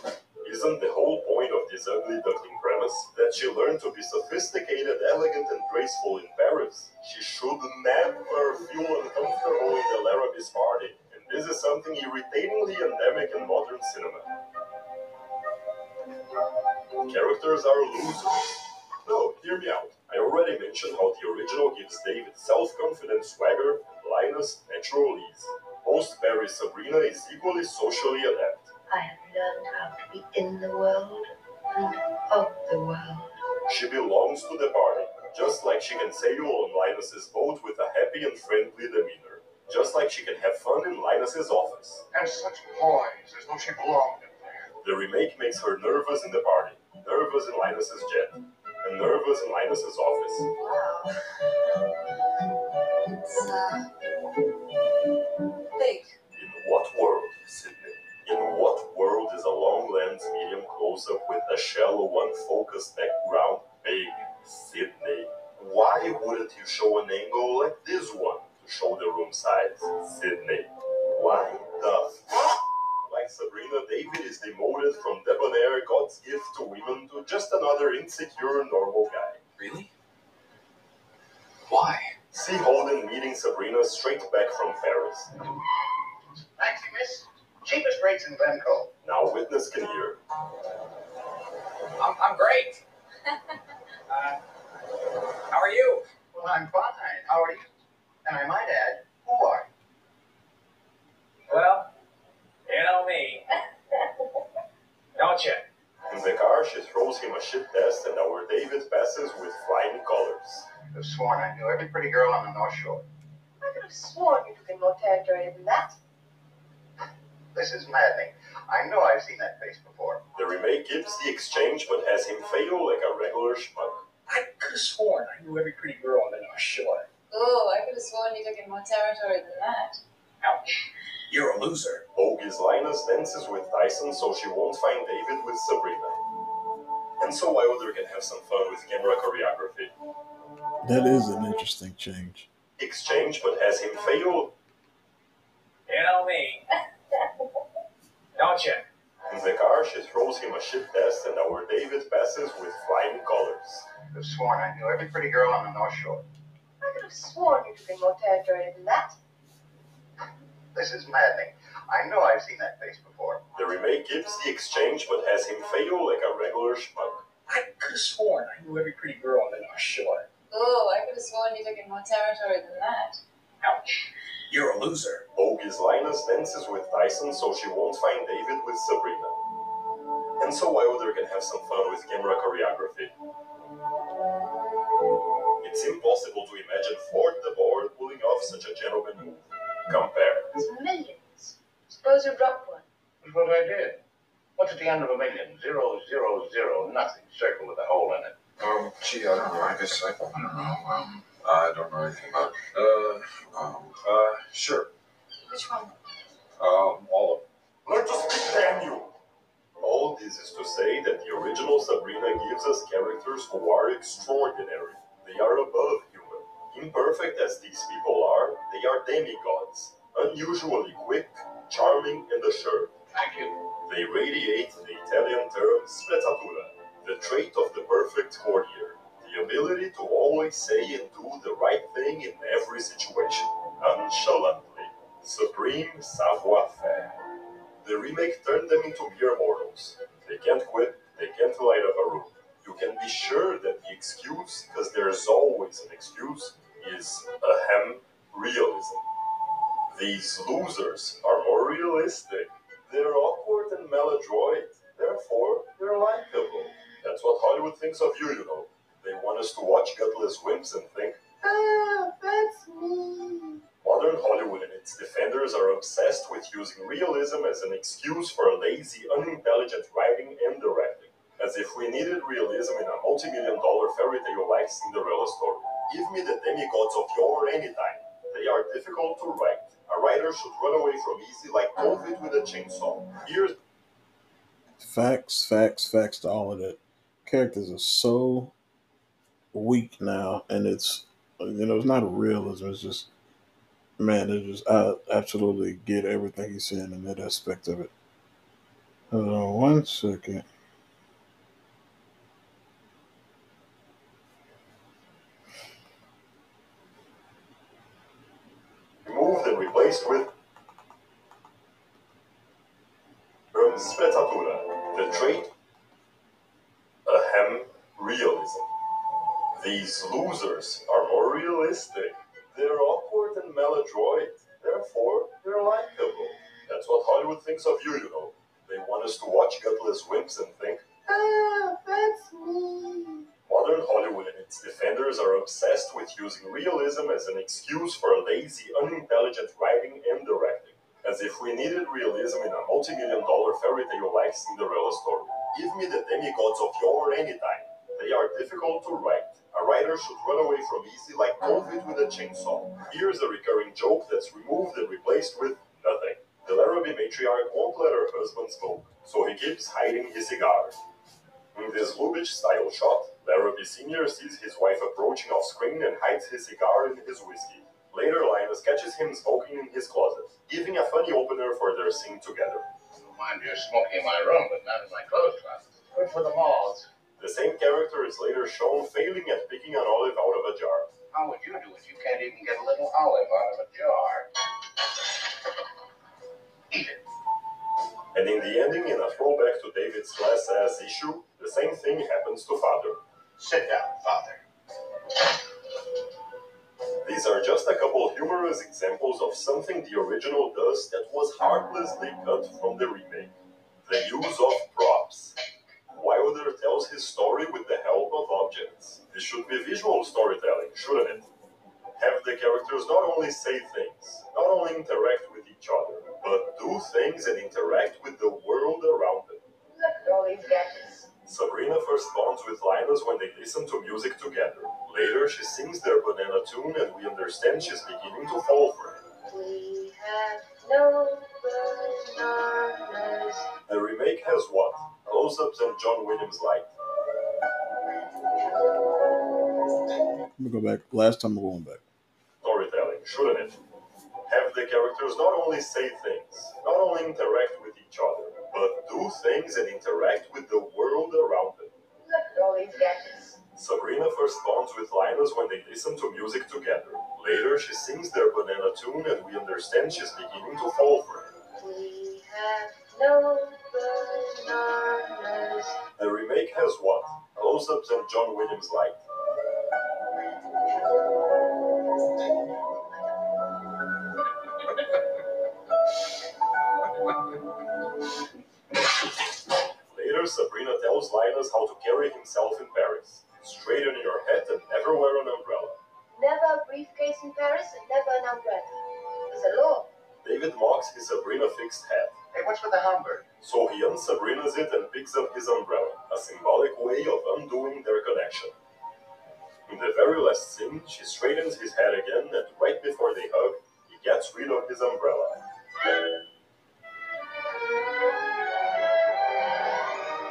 Isn't the whole point of this ugly duckling premise that she learned to be sophisticated, elegant, and graceful in Paris? She should never feel uncomfortable in the Larrabee's party. This is something irritatingly endemic in modern cinema. Characters are losers. No, hear me out. I already mentioned how the original gives David self-confident swagger and Linus natural ease. Post Paris Sabrina is equally socially adept. I have learned how to be in the world and of the world. She belongs to the party, just like she can sail on Linus's boat with a happy and friendly demeanor. Just like she can have fun in Linus's office. And such poise, as though she belonged in there. The remake makes her nervous in the party, nervous in Linus's jet, and nervous in Linus's office. Wow. It's, uh, big. In what world, Sydney? In what world is a long lens medium close up with a shallow unfocused background big, Sydney? Why wouldn't you show an angle like this one to show the room size, Sydney? Why the f- Like Sabrina, David is demoted from debonair God's gift to women to just another insecure normal guy. Really? Why? See Holden meeting Sabrina straight back from Paris. Thanks, miss. Cheapest rates in Glen Cove. Now witness Kinnear. I'm, I'm great. <laughs> Uh, how are you? Well, I'm fine. How are you? And I might add, who are you? Well, you know me. <laughs> Don't you? In the car, she throws him a shit test, and our David passes with flying colors. I could have sworn I knew every pretty girl on the North Shore. I could have sworn you took in more territory than that. This is maddening. I know I've seen that face before. The remake gives the exchange, but has him fail like a regular schmuck. I could have sworn I knew every pretty girl on the North Shore. Oh, I could have sworn you took in more territory than that. Ouch. You're a loser. Bogies Linus dances with Tyson so she won't find David with Sabrina. And so Wilder can have some fun with camera choreography. That is an interesting change. Exchange, but has him fail. You know me. <laughs> Don't you? In the car, she throws him a shit test, and our David passes with flying colors. I've sworn I knew every pretty girl on the North Shore. I could have sworn you took in more territory than that. This is maddening. I know I've seen that face before. The remake gives the exchange, but has him fail like a regular schmuck. I could have sworn I knew every pretty girl on the North Shore. Oh, I could have sworn you took in more territory than that. Ouch. You're a loser. Bogies Linus dances with Tyson, so she won't find David with Sabrina. And so Wilder can have some fun with camera choreography. It's impossible to imagine Ford the board pulling off such a gentleman move. Compare. It's millions. Suppose you dropped one. That's what I did. What's at the end of a million? Zero, zero, zero, nothing. Circle with a hole in it. Um, gee, I don't know. I guess I, I don't know. Um, I don't know anything about. It. Uh, um, uh, sure. Which one? Um, all of Learn to speak, damn you! All this is to say that the original Sabrina gives us characters who are extraordinary. They are above human. Imperfect as these people are, they are demigods. Unusually quick, charming, and assured. Thank you. They radiate the Italian term sprezzatura, the trait of the perfect courtier. The ability to always say and do the right thing in every situation, nonchalantly. Supreme savoir-faire. The remake turned them into mere mortals. They can't quit, they can't light up a room. You can be sure that the excuse, because there's always an excuse, is ahem realism. These losers are more realistic. They're awkward and maladroit. Therefore, they're likable. That's what Hollywood thinks of you, you know. They want us to watch gutless wimps and think, Ah, that's me. modern Hollywood and its defenders are obsessed with using realism as an excuse for lazy, unintelligent writing and directing. As if we needed realism in a multi-million dollar fairy tale like Cinderella story. Give me the demigods of yore anytime. They are difficult to write. A writer should run away from easy like COVID with a chainsaw. Here's Facts, facts, facts to all of that. Characters are so weak now, and it's you know it's not realism. It's just man, it just I absolutely get everything he's saying in that aspect of it. Hold on one second. Realistic. They're awkward and maladroit. Therefore, they're likable. That's what Hollywood thinks of you, you know. They want us to watch gutless wimps and think, ah, that's me. Modern Hollywood and its defenders are obsessed with using realism as an excuse for lazy, unintelligent writing and directing. As if we needed realism in a multi-million dollar fairy tale like Cinderella story. Give me the demigods of yore anytime. They are difficult to write. A writer should run away from easy like COVID with a chainsaw. Here's a recurring joke that's removed and replaced with nothing. The Larrabee matriarch won't let her husband smoke, so he keeps hiding his cigar. In this Lubitsch style shot, Larrabee Sr. sees his wife approaching off screen and hides his cigar in his whiskey. Later, Linus catches him smoking in his closet, giving a funny opener for their scene together. Mind you smoking in my room, but not in my clothes closet. Good for the malls. The same character is later shown failing at picking an olive out of a jar. How would you do it? You can't even get a little olive out of a jar. Eat it. And in the ending, in a throwback to David's class as issue, the same thing happens to Father. Sit down, father. These are just a couple humorous examples of something the original does that was heartlessly cut from the remake. The use of props. Tells his story with the help of objects. This should be visual storytelling, shouldn't it? Have the characters not only say things, not only interact with each other, but do things and interact with the world around them. Look at all these gadgets. Sabrina first bonds with Linus when they listen to music together. Later, she sings their banana tune, and we understand she's beginning to fall for him. We have no bananas. The remake has what? Close ups and John Williams light. Let me go back. Last time I'm going back. Storytelling, shouldn't it? Have the characters not only say things, not only interact with each other, but do things and interact with the world around them. Look at all these gadgets. Sabrina first bonds with Linus when they listen to music together. Later, she sings their banana tune, and we understand she's beginning to fall for him. We have no bananas. The remake has what? Close ups and John Williams light. Later, Sabrina tells Linus how to carry himself in Paris. Straighten your head and never wear an umbrella. Never a briefcase in Paris and never an umbrella. It's a law. David mocks his Sabrina fixed hat. Hey, what's with the Homburg? So he unsabrinas it and picks up his umbrella, a symbolic way of undoing their connection. In the very last scene, she straightens his head again, and right before they hug, he gets rid of his umbrella.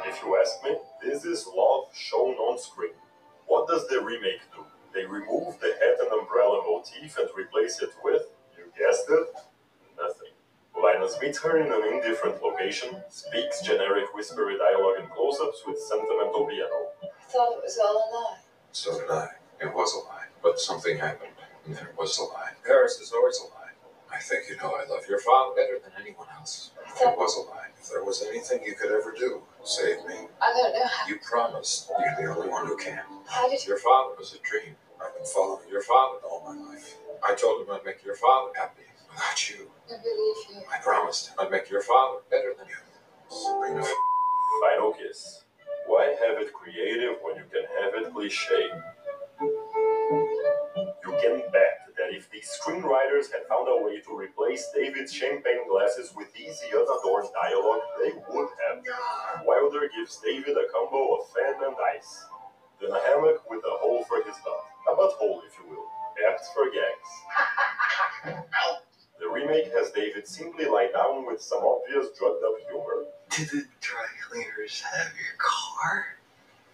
If you ask me, this is love shown on screen. What does the remake do? They remove the hat and umbrella motif and replace it with, you guessed it. Linus meets her in an indifferent location, speaks generic whispery dialogue and close-ups with sentimental piano. I thought it was all a lie. So did I. It was a lie. But something happened, and then it was a lie. Paris is always a lie. I think you know I love your father better than anyone else. It was a lie. If there was anything you could ever do, save me. I don't know how. You promised you're the only one who can. How did you? Your father was a dream. I've been following your father all my life. I told him I'd make your father happy. Without you, I believe you. I promised I'd make your father better than you. Sabrina. Final kiss. Why have it creative when you can have it cliche? You can bet that that if these screenwriters had found a way to replace David's champagne glasses with easy, unadorned dialogue, they would have. Wilder gives David a combo of fan and ice, then a hammock with a hole for his butt. A butthole, if you will, apt for gags. <laughs> The remake has David simply lie down with some obvious drugged up humor. Do the dry cleaners have your car?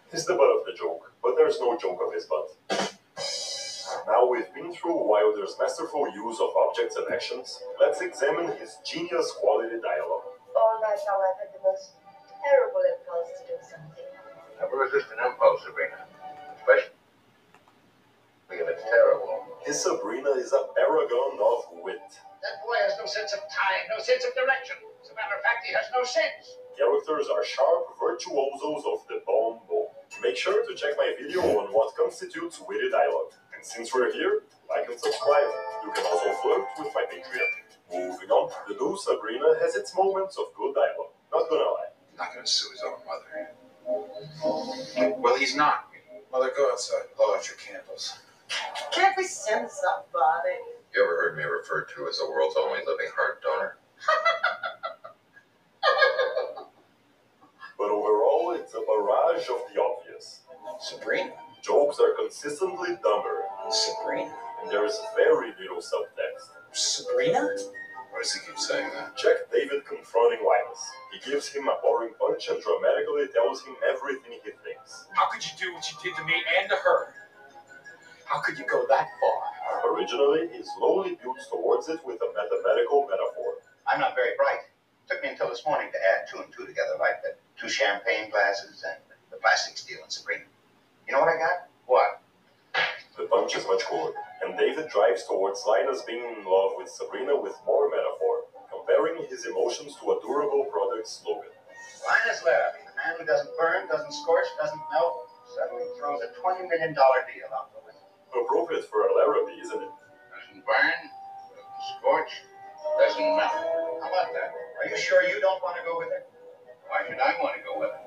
He's the butt of the joke, but there's no joke of his butt. Now we've been through Wilder's masterful use of objects and actions, let's examine his genius quality dialogue. All night long I've had the most terrible impulse to do something. Never resist an impulse, Sabrina. Especially if it's terrible. His Sabrina is a paragon of wit. That boy has no sense of time, no sense of direction. As a matter of fact, he has no sense. Characters are sharp virtuosos of the bon mot. Make sure to check my video on what constitutes witty dialogue. And since we're here, like and subscribe. You can also flirt with my Patreon. Moving on, the new Sabrina has its moments of good dialogue. Not gonna lie. Not gonna sue his own mother. Well, he's not. Mother, go outside. Blow out your candles. Can't we send somebody? You ever heard me referred to as the world's only living heart donor? <laughs> But overall, it's a barrage of the obvious. Sabrina. Jokes are consistently dumber, Sabrina. and there is very little subtext. Sabrina? Why does he keep saying that? Check David confronting Linus. He gives him a boring punch and dramatically tells him everything he thinks. How could you do what you did to me and to her? How could you go that far? Originally, he slowly builds towards it with a mathematical metaphor. I'm not very bright. Took me until this morning to add two and two together, like the two champagne glasses and the plastic steel and Sabrina. You know what I got? What? The punch is much cooler, and David drives towards Linus being in love with Sabrina with more metaphor, comparing his emotions to a durable product slogan. Linus Larrabee, the man who doesn't burn, doesn't scorch, doesn't melt, suddenly throws a $20 million deal out. Appropriate for a Larrabee, isn't it? Doesn't burn, doesn't scorch, doesn't melt. How about that? Are you sure you don't want to go with it? Why should I want to go with it?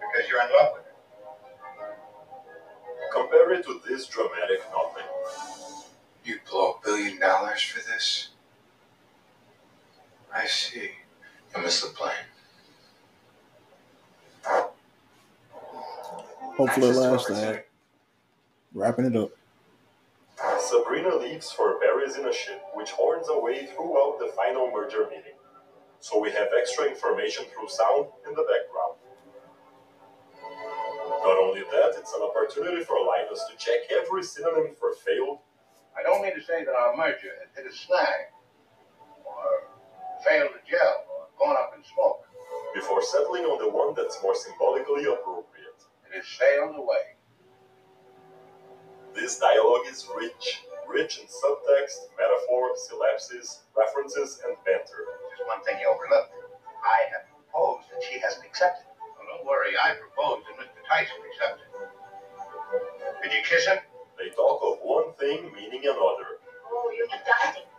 Because you're in love with it. Compare it to this dramatic nothing. You'd blow a billion dollars for this? I see. You missed the plane. Hopefully, last that. Wrapping it up. Sabrina leaves for Paris in a ship, which horns away throughout the final merger meeting. So we have extra information through sound in the background. Not only that, it's an opportunity for Linus to check every synonym for failed, I don't mean to say that our merger has hit a snag, or failed to gel, or gone up in smoke. before settling on the one that's more symbolically appropriate. It has sailed away. This dialogue is rich, rich in subtext, metaphor, synapses, references, and banter. Just one thing you overlooked. I have proposed and she hasn't accepted. Well, don't worry, I proposed and Mr. Tyson accepted. Did you kiss him? They talk of one thing meaning another. Oh, you're dieting.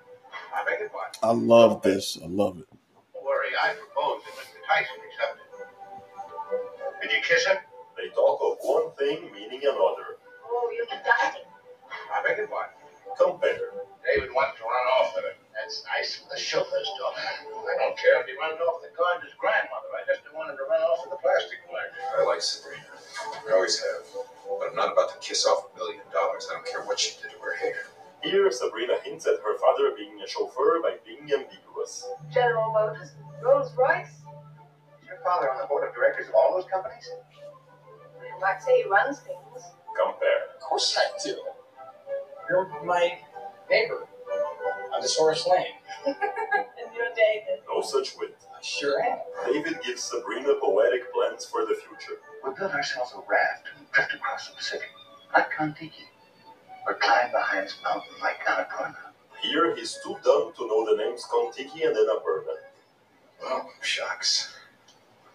I beg your pardon. I love this. I love it. Don't worry, I proposed and Mr. Tyson accepted. Did you kiss him? They talk of one thing meaning another. Oh, you're dieting. I beg your pardon. Compare. David wants to run off with her. That's nice for the chauffeur's daughter. I don't care if he runs off the car his grandmother. I just wanted to run off with the plastic flag. I like Sabrina. I always have. But I'm not about to kiss off a million dollars. I don't care what she did to her hair. Here, Sabrina hints at her father being a chauffeur by being ambiguous. General Motors, Rolls Royce. Is your father on the board of directors of all those companies? You might say he runs things. Compare. Of course I do. You're my neighbor on the Source Lane. <laughs> and you're David. No such wit. I sure am. David gives Sabrina poetic plans for the future. We'll build ourselves a raft and drift across the Pacific, like Kontiki, or climb the highest mountain like Annapurna. Here, he's too dumb to know the names Kontiki and Annapurna. Well, shucks.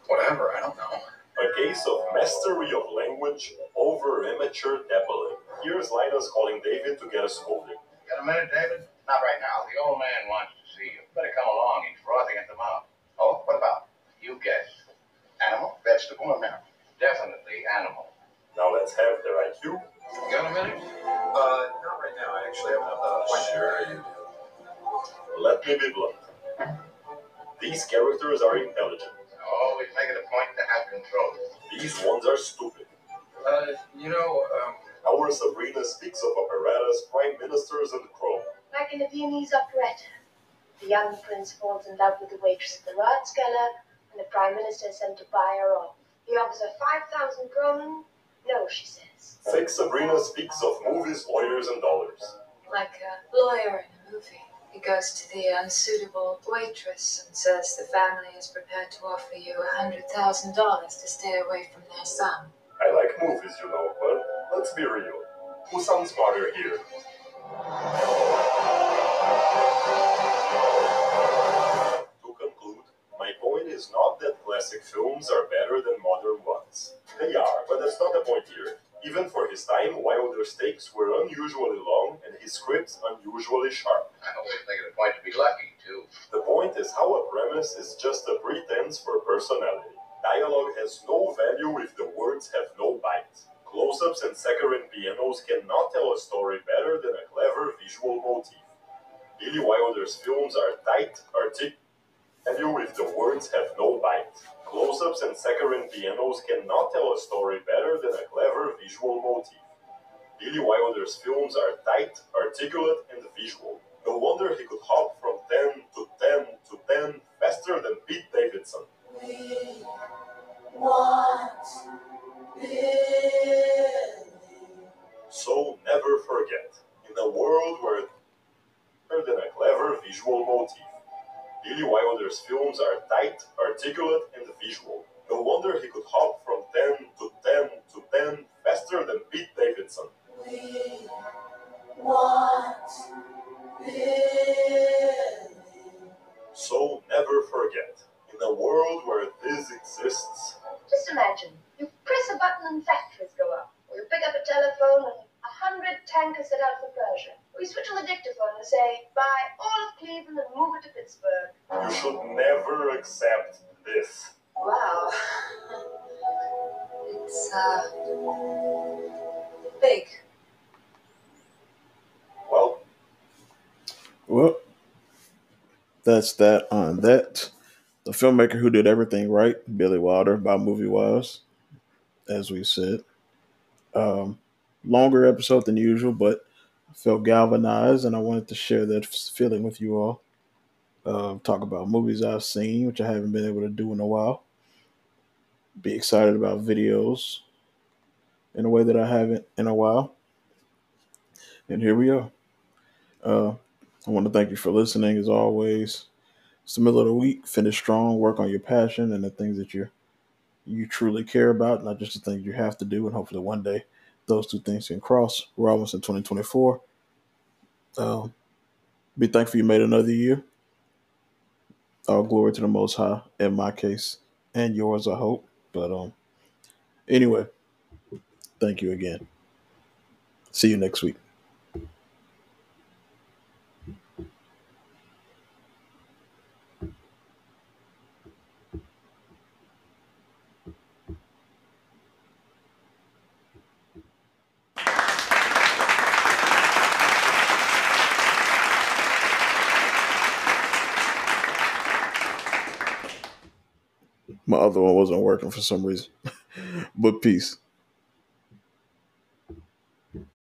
Whatever, I don't know. A case of mastery of language over amateur dabbling. Here's Linus calling David to get a scolding. Got a minute, David? Not right now. The old man wants to see you. Better come along. He's frothing at the mouth. Oh, what about? You guess. Animal, vegetable, or mineral? Definitely animal. Now let's have their IQ. You got a minute? Uh, not right now. I actually have point. Sure you do. Let me be blunt. These characters are intelligent. Always make it a point to have control. These ones are stupid. Uh, you know, um, Our Sabrina speaks of operettas, prime ministers, and crow. Like in a Viennese operetta. The young prince falls in love with the waitress at the Ratskeller, and the prime minister is sent to buy her off. He offers her 5,000 kronen. No, she says. Fake Sabrina speaks of movies, lawyers, and dollars. Like a lawyer in a movie. He goes to the unsuitable waitress and says the family is prepared to offer you a hundred thousand dollars to stay away from their son. I like movies, you know, but let's be real. Who sounds smarter here? To conclude, my point is not that classic films are better than modern ones. They are, but that's not the point here. Even for his time, Wilder's takes were unusually long and his scripts unusually sharp. I always make it a point to be lucky, too. The point is how a premise is just a pretense for personality. Dialogue has no value if the words have no bite. Close ups and saccharine pianos cannot tell a story better than a clever visual motif. Billy Wilder's films are tight, articulate, value if the words have no bite. Close ups and saccharine pianos cannot tell a story better than a clever visual motif. Billy Wilder's films are tight, articulate, and visual. No wonder he could hop from 10 to 10 to 10 faster than Pete Davidson. So never forget, in a world where than a clever visual motif. Billy Wilder's films are tight, articulate, and visual. No wonder he could hop from 10 to 10 to 10 faster than Pete Davidson. So that's that on that. The filmmaker who did everything right, Billy Wilder, by Movie Wise, as we said. Um, longer episode than usual, but I felt galvanized and I wanted to share that feeling with you all. Uh, talk about movies I've seen, which I haven't been able to do in a while. Be excited about videos in a way that I haven't in a while. And here we are. Uh, I want to thank you for listening as always. It's the middle of the week. Finish strong, work on your passion and the things that you you truly care about, not just the things you have to do. And hopefully one day those two things can cross. We're almost in 2024. Um, be thankful you made another year. All glory to the Most High in my case and yours, I hope. But um, anyway, thank you again. See you next week. My other one wasn't working for some reason. <laughs> but peace.